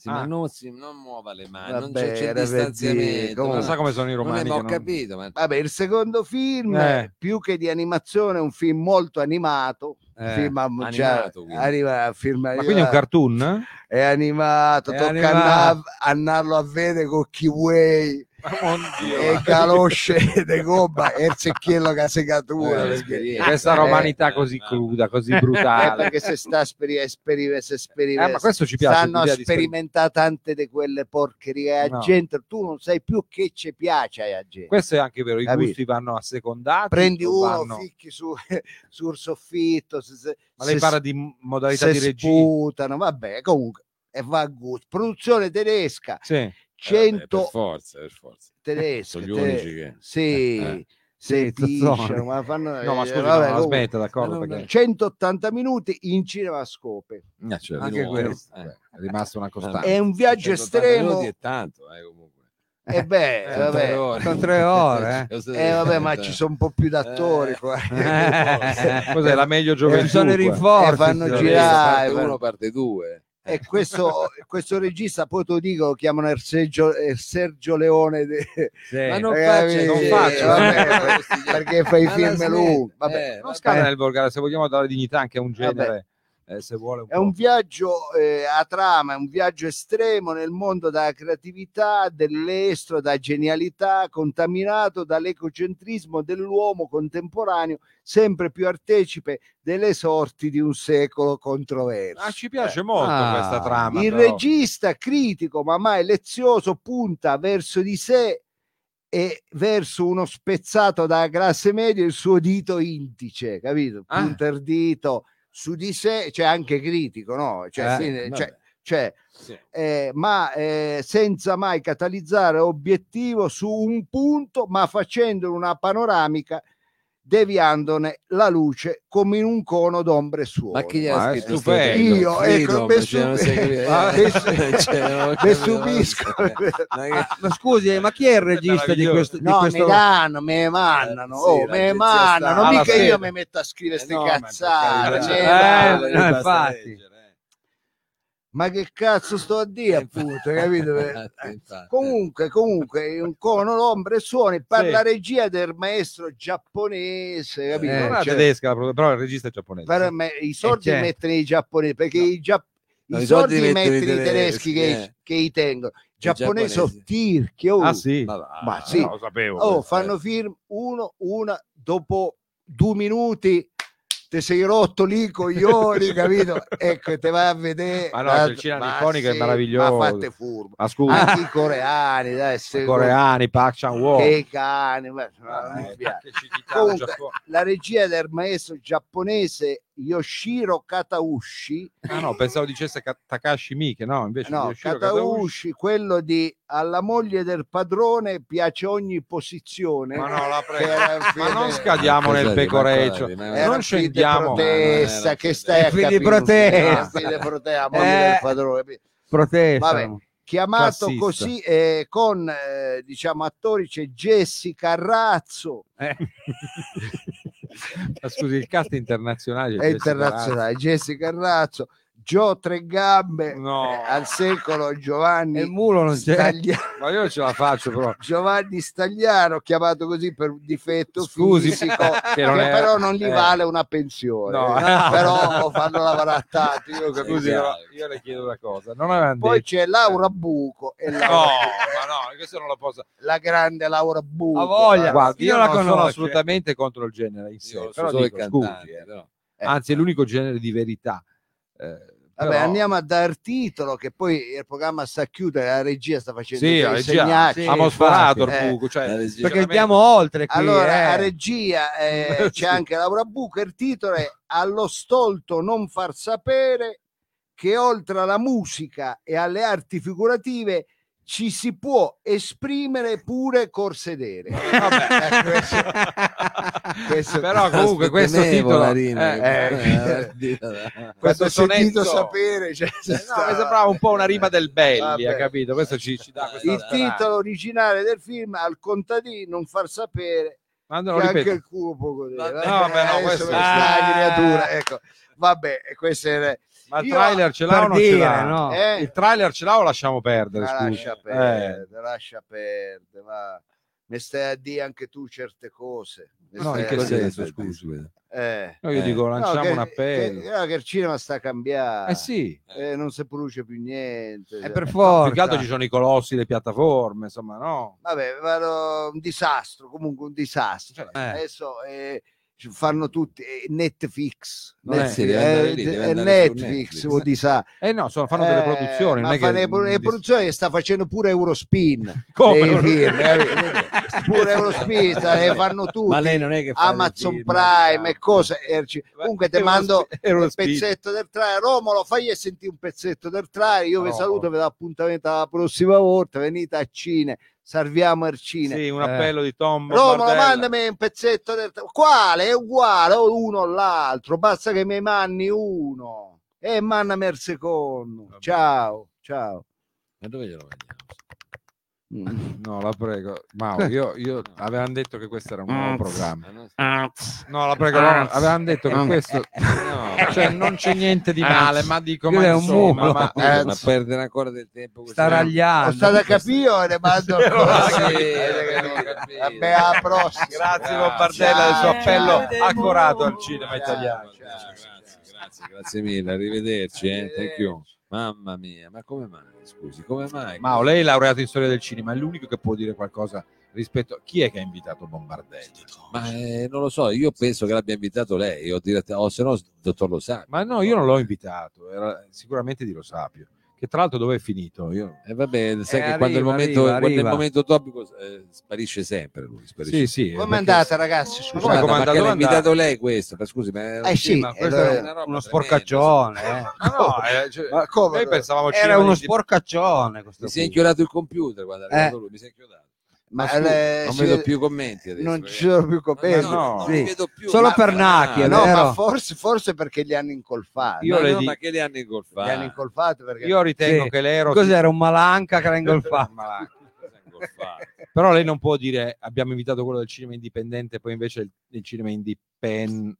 Speaker 5: Sì,
Speaker 4: Ah.
Speaker 5: ma non, si- non muova le mani, non
Speaker 3: Vabbè,
Speaker 5: c'è, c'è il distanziamento. non-
Speaker 4: Non sa come sono i
Speaker 5: non
Speaker 4: romani.
Speaker 5: ma ho
Speaker 4: non-
Speaker 5: capito, ma
Speaker 3: Vabbè, il secondo film,
Speaker 4: Eh.
Speaker 3: più che di animazione, è un film molto animato.
Speaker 4: Eh,
Speaker 3: film am-
Speaker 5: animato, quindi.
Speaker 3: anima- film
Speaker 4: Ma quindi è un cartoon?
Speaker 3: è animato,
Speaker 6: È
Speaker 3: tocca
Speaker 6: animato.
Speaker 3: andar- andarlo a vedere con Kiway e calosce de gobba e il secchiello che ha segatura.
Speaker 5: Eh,
Speaker 3: perché-.
Speaker 4: Questa romanità
Speaker 5: eh,
Speaker 4: così
Speaker 5: eh.
Speaker 4: cruda, così brutale.
Speaker 3: perché se sta speri- esperi- se sperimenta
Speaker 4: Eh, ma questo ci piace,
Speaker 3: stanno a sperimentare tante di quelle porcherie a
Speaker 4: No.
Speaker 3: gente tu non sai più che ci piace a gente
Speaker 4: Questo è anche vero, i
Speaker 3: Capito?
Speaker 4: gusti vanno assecondati.
Speaker 3: prendi
Speaker 4: o
Speaker 3: uno
Speaker 4: vanno-
Speaker 3: ficchi su, (laughs) sul soffitto se, se-
Speaker 4: Ma lei
Speaker 3: se-
Speaker 4: parla di modalità di regia?
Speaker 3: sputano vabbè comunque e va a gusto produzione tedesca
Speaker 4: Sì.
Speaker 5: Eh,
Speaker 3: 100
Speaker 5: per forza, per forza.
Speaker 3: tedesca
Speaker 5: Sono gli
Speaker 3: te-
Speaker 5: unici che...
Speaker 3: sì
Speaker 5: Eh.
Speaker 3: sì,
Speaker 6: Sì, Zozzone.
Speaker 3: ma fanno
Speaker 4: No, ma
Speaker 3: eh,
Speaker 4: scusi,
Speaker 3: vabbè,
Speaker 4: no, aspetta, d'accordo, perché
Speaker 3: 180 minuti in cinemascope
Speaker 5: Ah, cioè,
Speaker 6: Anche
Speaker 5: nuovo,
Speaker 6: questo.
Speaker 5: eh.
Speaker 4: è rimasta una costante.
Speaker 3: è un viaggio
Speaker 5: 180
Speaker 3: estremo
Speaker 5: è tanto, eh, comunque.
Speaker 3: e beh
Speaker 5: Sono
Speaker 3: vabbè
Speaker 5: tre ore.
Speaker 6: Sono tre ore, eh. (laughs)
Speaker 3: Eh, vabbè, ma ci sono un po' più d'attori
Speaker 5: Eh.
Speaker 3: qua. (laughs)
Speaker 6: Eh. (laughs)
Speaker 4: Cos'è la meglio gioventù?
Speaker 6: Sono i rinforzi.
Speaker 3: Eh, fanno girare.
Speaker 5: parte uno, parte due.
Speaker 3: E questo, questo regista, poi te lo dico, lo chiamano il Sergio, il Sergio Leone. de-
Speaker 6: Sì.
Speaker 5: Ma non
Speaker 3: Eh,
Speaker 5: faccia,
Speaker 3: eh,
Speaker 5: non
Speaker 3: eh,
Speaker 5: faccia,
Speaker 3: vabbè,
Speaker 5: vabbè, (laughs)
Speaker 3: perché fai i film lunghi. Vabbè,
Speaker 5: eh,
Speaker 4: Non
Speaker 5: vabbè.
Speaker 4: scada nel volgare, se vogliamo dare dignità anche a un genere, eh, se vuole un
Speaker 3: È
Speaker 4: po'.
Speaker 3: un viaggio eh, a trama, è un viaggio estremo nel mondo della creatività, dell'estro, da genialità, contaminato dall'ecocentrismo dell'uomo contemporaneo, sempre più artefice delle sorti di un secolo controverso.
Speaker 4: Ah, ci piace molto
Speaker 6: Ah,
Speaker 4: questa trama.
Speaker 3: Il
Speaker 4: però.
Speaker 3: regista critico ma mai lezioso punta verso di sé e verso uno spezzato da classe media il suo dito indice, capito?
Speaker 4: Ah.
Speaker 3: Punter dito su di sé, cioè anche critico, no? Cioè,
Speaker 4: Eh,
Speaker 5: vabbè.
Speaker 3: cioè- cioè,
Speaker 5: Sì.
Speaker 3: eh, ma eh, senza mai catalizzare obiettivo su un punto, ma facendo una panoramica deviandone la luce come in un cono d'ombre e suono.
Speaker 5: Ma chi gli ha
Speaker 4: è
Speaker 5: scritto
Speaker 4: stupendo.
Speaker 3: Io,
Speaker 5: testo?
Speaker 3: ecco,
Speaker 5: Freedom,
Speaker 3: mi
Speaker 5: cioè,
Speaker 3: Ah,
Speaker 5: eh, cioè, non so. (laughs) Ma
Speaker 6: scusi, ma chi è il regista di questo? di
Speaker 3: No,
Speaker 6: questo-
Speaker 3: mi danno, me mandano,
Speaker 5: Eh, sì,
Speaker 3: oh, me mandano, mica
Speaker 4: Alla
Speaker 3: io mi metto a scrivere
Speaker 5: Eh,
Speaker 3: queste
Speaker 5: no, ma per
Speaker 3: cazzate. me
Speaker 6: Eh, no,
Speaker 5: basta
Speaker 6: infatti.
Speaker 5: Eh.
Speaker 3: Ma che cazzo sto a dire, appunto, capito?
Speaker 5: Infatti, infatti.
Speaker 3: Comunque, comunque, un cono d'ombre e suoni per
Speaker 4: Sì.
Speaker 3: la regia del maestro giapponese, capito?
Speaker 4: non è
Speaker 3: Cioè,
Speaker 4: tedesca, però il regista è giapponese.
Speaker 3: per me, i sordi
Speaker 6: certo.
Speaker 3: mettono i giapponesi perché i, gia-
Speaker 5: No,
Speaker 3: i
Speaker 5: i
Speaker 3: sordi mettono i tedeschi che,
Speaker 5: tedeschi, eh.
Speaker 3: che i tengono. Sono
Speaker 5: giapponesi.
Speaker 3: tirchi, oh.
Speaker 4: Ah sì?
Speaker 5: Ma va,
Speaker 3: Ma sì.
Speaker 4: No, lo sapevo.
Speaker 3: Oh, fanno
Speaker 5: eh.
Speaker 3: film uno, una, dopo due minuti te sei rotto lì, coglioni, (laughs) capito? Ecco, te vai a vedere.
Speaker 4: Ma no, c'è il cinema
Speaker 3: Ma
Speaker 4: nipponico è
Speaker 3: sì,
Speaker 4: meraviglioso.
Speaker 3: Ma fate furbo.
Speaker 4: Ma scusa,
Speaker 3: Anche i coreani, dai, se-
Speaker 4: i coreani, Park Chan-wook.
Speaker 3: che i cani. ma- ma
Speaker 4: che citava
Speaker 3: Comunque, la regia del maestro giapponese Yoshiro Kataushi,
Speaker 4: Ah no, pensavo dicesse Ka- Takashi Miike, no, invece
Speaker 3: no,
Speaker 4: Yoshiro
Speaker 3: Kataushi, quello di Alla moglie del padrone piace ogni posizione.
Speaker 4: Ma no, la prego. Ma non scadiamo nel pecoreccio.
Speaker 5: Lavi, ma-
Speaker 3: era
Speaker 4: non scendiamo.
Speaker 3: protesta che stai a capire,
Speaker 6: protesta.
Speaker 3: di protesta, la moglie
Speaker 6: Eh.
Speaker 3: del padrone, capito?
Speaker 6: Protesta.
Speaker 3: Vabbè. chiamato
Speaker 4: Classista.
Speaker 3: così eh, con eh, diciamo attori c'è Jessica Razzo
Speaker 4: Eh. (laughs) Ma scusi, il cast internazionale
Speaker 3: è internazionale Jessica Razzo Gio Tregambe
Speaker 4: No.
Speaker 3: eh, al secolo Giovanni
Speaker 6: il mulo non c'è.
Speaker 3: Staglia-
Speaker 4: Ma io ce la faccio però.
Speaker 3: Giovanni Stagliano chiamato così per un difetto
Speaker 4: Scusi,
Speaker 3: fisico (laughs)
Speaker 4: che
Speaker 3: che,
Speaker 4: non è-
Speaker 3: però non gli
Speaker 4: eh.
Speaker 3: vale una pensione
Speaker 4: No.
Speaker 3: eh. però lo fanno lavorare tanto io.
Speaker 4: Scusi, però io le chiedo una cosa.
Speaker 3: Poi
Speaker 4: detto...
Speaker 3: c'è Laura Buco e
Speaker 4: No,
Speaker 3: Laura-
Speaker 4: ma no, questo non lo posso.
Speaker 3: la grande Laura Buco
Speaker 6: voglia.
Speaker 4: Guardi,
Speaker 6: Io
Speaker 4: io
Speaker 6: la
Speaker 4: non sono
Speaker 6: conosco.
Speaker 4: assolutamente contro il genere in sé, però dico, scusi,
Speaker 5: cantante,
Speaker 4: eh.
Speaker 3: Eh.
Speaker 4: anzi è l'unico genere di verità. Eh,
Speaker 3: Vabbè,
Speaker 4: però-
Speaker 3: andiamo a dar titolo che poi il programma sta a chiudere, la regia sta facendo
Speaker 4: Sì,
Speaker 3: dei
Speaker 4: la regia
Speaker 3: segnacci.
Speaker 6: Sì,
Speaker 4: Abbiamo sforato il
Speaker 3: infatti.
Speaker 4: buco, cioè,
Speaker 5: La regia.
Speaker 6: Perché andiamo oltre qui.
Speaker 3: Allora,
Speaker 6: eh.
Speaker 3: a regia eh, (laughs) c'è anche Laura Buca, il titolo è Allo stolto non far sapere che oltre alla musica e alle arti figurative ci si può esprimere pure col sedere. (laughs) Vabbè, eh, questo, questo-
Speaker 4: però comunque questo titolo
Speaker 5: la rima,
Speaker 3: eh,
Speaker 5: eh, ditela. (laughs)
Speaker 3: questo sentito
Speaker 4: sonetto-
Speaker 3: sapere cioè,
Speaker 4: Eh, no, mi sembrava un po' una rima del Belli, ha capito? Questo ci, ci dà
Speaker 3: il titolo originale del film al contadino non far sapere
Speaker 4: Ma
Speaker 3: che
Speaker 4: no,
Speaker 3: anche il culo può godere.
Speaker 4: No, vabbè, no, questo-
Speaker 6: Ah.
Speaker 3: ecco. Vabbè, questo era
Speaker 4: Ma il trailer ce l'ha o non ce
Speaker 6: dire,
Speaker 4: l'ha?
Speaker 6: no?
Speaker 3: Eh?
Speaker 4: Il trailer ce l'ha o lasciamo perdere?
Speaker 3: Ma lascia
Speaker 4: Eh,
Speaker 3: perdere, lascia perdere, va. Mi stai a dire anche tu certe cose. Mi
Speaker 4: No, in che senso, scusi?
Speaker 3: Eh.
Speaker 4: no, io
Speaker 5: Eh.
Speaker 4: dico,
Speaker 3: No,
Speaker 4: lanciamo
Speaker 3: che,
Speaker 4: un appello.
Speaker 3: che- no, che il cinema sta cambiando.
Speaker 4: eh sì,
Speaker 3: Eh, non si produce più niente.
Speaker 6: È
Speaker 3: cioè.
Speaker 6: per
Speaker 4: più
Speaker 6: forza.
Speaker 4: che altro ci sono i colossi, le piattaforme, insomma, no?
Speaker 3: Vabbè, vado- un disastro, comunque un disastro.
Speaker 4: Cioè,
Speaker 6: eh.
Speaker 3: Adesso eh, ci fanno tutti eh, Netflix.
Speaker 4: Non è-
Speaker 3: Netflix,
Speaker 5: andare
Speaker 3: eh,
Speaker 5: lì,
Speaker 3: è
Speaker 5: su
Speaker 3: Netflix,
Speaker 5: Netflix.
Speaker 3: vuol dire, sa.
Speaker 4: Eh no, sono, fanno delle
Speaker 3: Eh,
Speaker 4: produzioni, non
Speaker 3: ma
Speaker 4: è
Speaker 3: fa
Speaker 4: che...
Speaker 3: le, le produzioni che sta facendo pure Eurospin (laughs)
Speaker 4: Come?
Speaker 3: film, pure Eurospin (laughs) le fanno tutti
Speaker 5: Ma lei non è che fa
Speaker 3: Amazon
Speaker 5: film,
Speaker 3: Prime e
Speaker 5: diciamo.
Speaker 3: cose e comunque ti mando un pezzetto del trailer Romolo fai sentire un pezzetto del trailer io vi saluto vi do appuntamento alla prossima volta venite a Cine salviamo il Cine
Speaker 4: Sì, un
Speaker 6: Eh.
Speaker 4: appello di Tom
Speaker 3: Romolo,
Speaker 4: Bardella.
Speaker 3: mandami un pezzetto del quale è uguale o uno o l'altro, basta che mi manni uno e mandami il secondo.
Speaker 4: Vabbè.
Speaker 3: Ciao, ciao.
Speaker 5: Ma dove glielo mandiamo?
Speaker 3: Mm. (laughs)
Speaker 4: No, la prego. Mauro, io, io avevano detto che questo era un nuovo programma.
Speaker 5: Ma no,
Speaker 4: la prego, no, avevano detto che
Speaker 3: Mm.
Speaker 4: questo...
Speaker 5: no, (laughs)
Speaker 4: Cioè, non c'è niente di male, ma dico, ma
Speaker 6: è un
Speaker 4: insomma, ma... (laughs)
Speaker 3: Eh,
Speaker 5: ma perdere ancora del tempo.
Speaker 6: Sta ragliando.
Speaker 3: Ho stato a capire o ne mando
Speaker 4: Sì.
Speaker 3: Vabbè, alla prossima.
Speaker 4: Grazie. Bombardella, del suo appello accorato al cinema italiano.
Speaker 5: Grazie, grazie, grazie mille, arrivederci, eh, thank you. Mamma mia, ma come mai? Scusi, come mai?
Speaker 4: Mao, lei è laureato in storia del cinema, è l'unico che può dire qualcosa rispetto a chi è che ha invitato Bombardelli.
Speaker 5: Ma eh, non lo so, io penso che l'abbia invitato lei, o, o se no il dottor Lo Sapio.
Speaker 4: Ma no, io non l'ho invitato, era sicuramente di Lo Sapio, che tra l'altro dove è finito? Io...
Speaker 5: E vabbè, sai
Speaker 6: Eh,
Speaker 5: che quando, il
Speaker 6: arriva,
Speaker 5: momento,
Speaker 6: arriva,
Speaker 5: quando è il
Speaker 6: arriva.
Speaker 5: momento topico eh, sparisce sempre lui. Sparisce
Speaker 4: Sì, sì.
Speaker 3: Come andate ragazzi? Scusate.
Speaker 4: come
Speaker 5: Guarda, ma che l'ha invitato lei questo? Ma scusi, ma
Speaker 3: Eh sì,
Speaker 6: ma
Speaker 3: eh,
Speaker 6: questo è
Speaker 5: una roba
Speaker 6: uno sporcaccione. eh.
Speaker 4: Ma (laughs) no, eh, cioè,
Speaker 3: Ma come?
Speaker 4: noi pensavamo
Speaker 6: Era uno sporcaccione. Questo
Speaker 5: mi si è inchiodato il computer quando è arrivato
Speaker 6: Eh.
Speaker 5: lui, mi si è inchiodato.
Speaker 3: Ma
Speaker 6: Ma
Speaker 3: eh,
Speaker 5: non vedo più commenti adesso.
Speaker 3: non
Speaker 5: eh.
Speaker 3: ci sono più commenti.
Speaker 5: No, non
Speaker 6: Sì.
Speaker 5: più.
Speaker 6: Solo
Speaker 5: Ma-
Speaker 6: per è
Speaker 3: no, ma forse, forse perché li hanno incolfati.
Speaker 4: Io
Speaker 5: ma
Speaker 4: le
Speaker 5: no,
Speaker 4: di-
Speaker 5: ma che li hanno ingolfati?
Speaker 3: Li hanno incolfati perché
Speaker 4: Io ritengo
Speaker 6: Sì.
Speaker 4: che l'ero
Speaker 6: Cos'era un malanca che l'ha ingolfato? (laughs)
Speaker 4: Però lei non può dire abbiamo invitato quello del cinema indipendente, poi invece il, il cinema indipendente.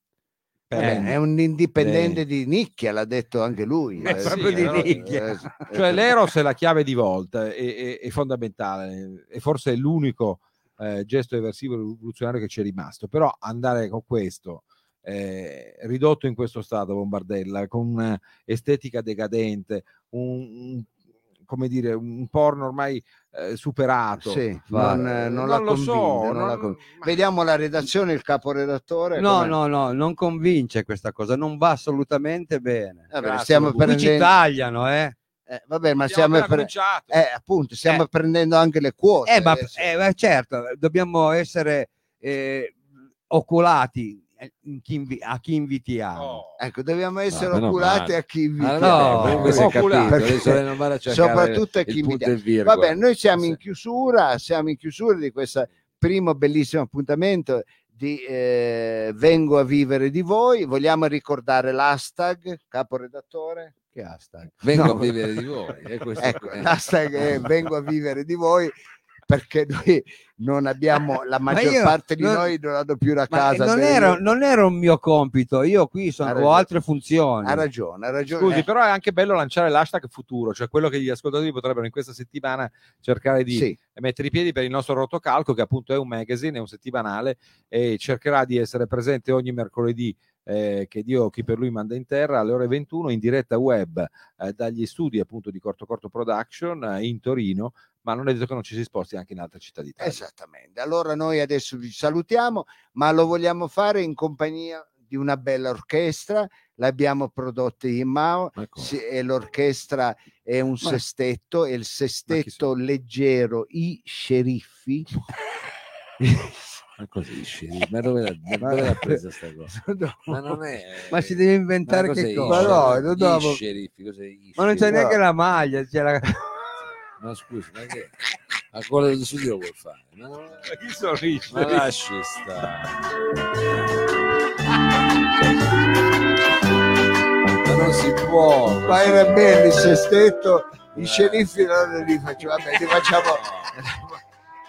Speaker 3: Eh, è un indipendente di nicchia, l'ha detto anche lui.
Speaker 4: Eh,
Speaker 3: Eh,
Speaker 4: sì,
Speaker 6: proprio di
Speaker 4: però-
Speaker 6: nicchia.
Speaker 3: eh,
Speaker 4: Cioè
Speaker 3: eh,
Speaker 4: l'Eros è la chiave di volta, è, è- è fondamentale, e forse è l'unico eh, gesto eversivo rivoluzionario che ci è rimasto. Però andare con questo, eh, ridotto in questo stato, Bombardella, con un'estetica decadente, un, un- come dire, un porno ormai eh, superato.
Speaker 3: Sì,
Speaker 6: Va-
Speaker 3: non, eh, non
Speaker 4: non
Speaker 3: la
Speaker 4: lo
Speaker 3: convince,
Speaker 4: so,
Speaker 3: non
Speaker 4: non-
Speaker 3: la con-
Speaker 4: ma-
Speaker 3: Vediamo la redazione, il caporedattore.
Speaker 6: No,
Speaker 3: com'è?
Speaker 6: no, no, non convince questa cosa, non va assolutamente bene.
Speaker 3: Vabbè,
Speaker 4: Grazie,
Speaker 3: stiamo.
Speaker 6: Qui ci
Speaker 3: prendendo...
Speaker 6: tagliano, eh.
Speaker 3: eh, vabbè, ma stiamo,
Speaker 4: appena
Speaker 3: pre- eh, appunto, stiamo
Speaker 6: Eh.
Speaker 3: prendendo anche le quote.
Speaker 6: Eh, ma eh, certo, dobbiamo essere eh, oculati eh, in chi invi- a chi invitiamo.
Speaker 4: Oh.
Speaker 3: Ecco, dobbiamo essere oculati a chi vi
Speaker 5: Ah,
Speaker 6: No,
Speaker 5: si è capito, (laughs)
Speaker 3: soprattutto a chi
Speaker 5: virgola.
Speaker 3: Vabbè, noi siamo
Speaker 5: Sì.
Speaker 3: in chiusura, siamo in chiusura di questo primo bellissimo appuntamento di eh, Vengo a vivere di voi. Vogliamo ricordare l'hashtag, caporedattore? Che hashtag?
Speaker 5: Vengo
Speaker 3: No.
Speaker 5: a vivere di voi. eh, questo-
Speaker 3: Ecco,
Speaker 5: eh.
Speaker 3: l'hashtag è Vengo a vivere di voi perché (laughs) noi non abbiamo, la maggior
Speaker 6: io
Speaker 3: parte di
Speaker 6: non-
Speaker 3: noi non hanno più la casa.
Speaker 6: non era, non era un mio compito, io qui sono, ho altre funzioni.
Speaker 3: Ha ragione, ha ragione.
Speaker 4: Scusi,
Speaker 3: Eh,
Speaker 4: però è anche bello lanciare l'hashtag futuro, cioè quello che gli ascoltatori potrebbero in questa settimana cercare di
Speaker 3: sì.
Speaker 4: mettere i piedi per il nostro rotocalco, che appunto è un magazine, è un settimanale, e cercherà di essere presente ogni mercoledì. eh, che Dio chi per lui manda in terra alle ore 21 in diretta web eh, dagli studi appunto di Corto Corto Production eh, in Torino ma non è detto che non ci si sposti anche in altre città d'Italia
Speaker 3: Esattamente. Allora noi adesso vi salutiamo, ma lo vogliamo fare in compagnia di una bella orchestra. L'abbiamo prodotta in Mao
Speaker 5: Ecco.
Speaker 3: e l'orchestra è un sestetto, è il sestetto leggero I Sceriffi.
Speaker 5: Ma così, ma dove l'ha, dove l'ha presa sta (laughs) cosa?
Speaker 3: No.
Speaker 5: Ma non è.
Speaker 6: Ma si deve inventare
Speaker 5: Ma
Speaker 6: che cosa?
Speaker 3: Ma no,
Speaker 5: cos'è i
Speaker 6: Ma non c'è neanche la maglia, c'è la...
Speaker 5: Ma scusi, ma che? A quello del studio vuol fare? Ma, non-
Speaker 4: chi sono i
Speaker 5: ma lasci stare. Ma non si può.
Speaker 3: Ma era bello il sestetto, i sceriffi non li facciamo, vabbè, li facciamo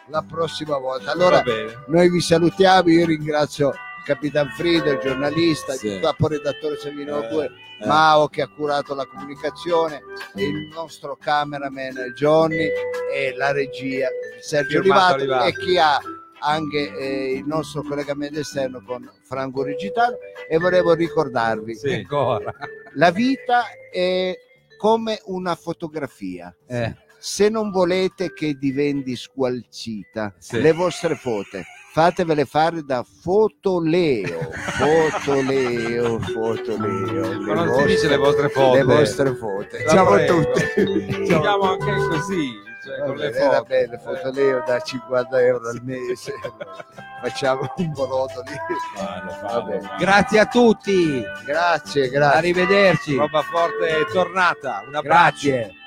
Speaker 3: la prossima volta. Allora,
Speaker 4: bene.
Speaker 3: Noi vi salutiamo, io ringrazio Capitan Frido, il giornalista,
Speaker 5: Sì.
Speaker 3: il caporedattore Savino
Speaker 5: Eh,
Speaker 3: 2,
Speaker 5: eh.
Speaker 3: Mao che ha curato la comunicazione, il nostro cameraman Johnny e la regia Sergio Olivato
Speaker 4: Olivato.
Speaker 3: e chi ha anche eh, il nostro collegamento esterno con Franco Rigitano e volevo ricordarvi
Speaker 4: Sì.
Speaker 6: ancora.
Speaker 3: la vita è come una fotografia
Speaker 6: Eh.
Speaker 3: se non volete che diventi squalcita
Speaker 4: Sì.
Speaker 3: le vostre foto fatevele fare da fotoleo fotoleo fotoleo
Speaker 4: ma non vostre, si dice le vostre foto
Speaker 3: le vostre foto ciao a tutti
Speaker 4: siamo anche così cioè,
Speaker 3: Vabbè. Era bello, fotoleo da 50 euro al mese. Facciamo un brodo lì.
Speaker 6: Grazie a tutti.
Speaker 3: Grazie, grazie.
Speaker 6: Arrivederci.
Speaker 4: Roba forte è tornata. Un abbraccio.
Speaker 6: Grazie.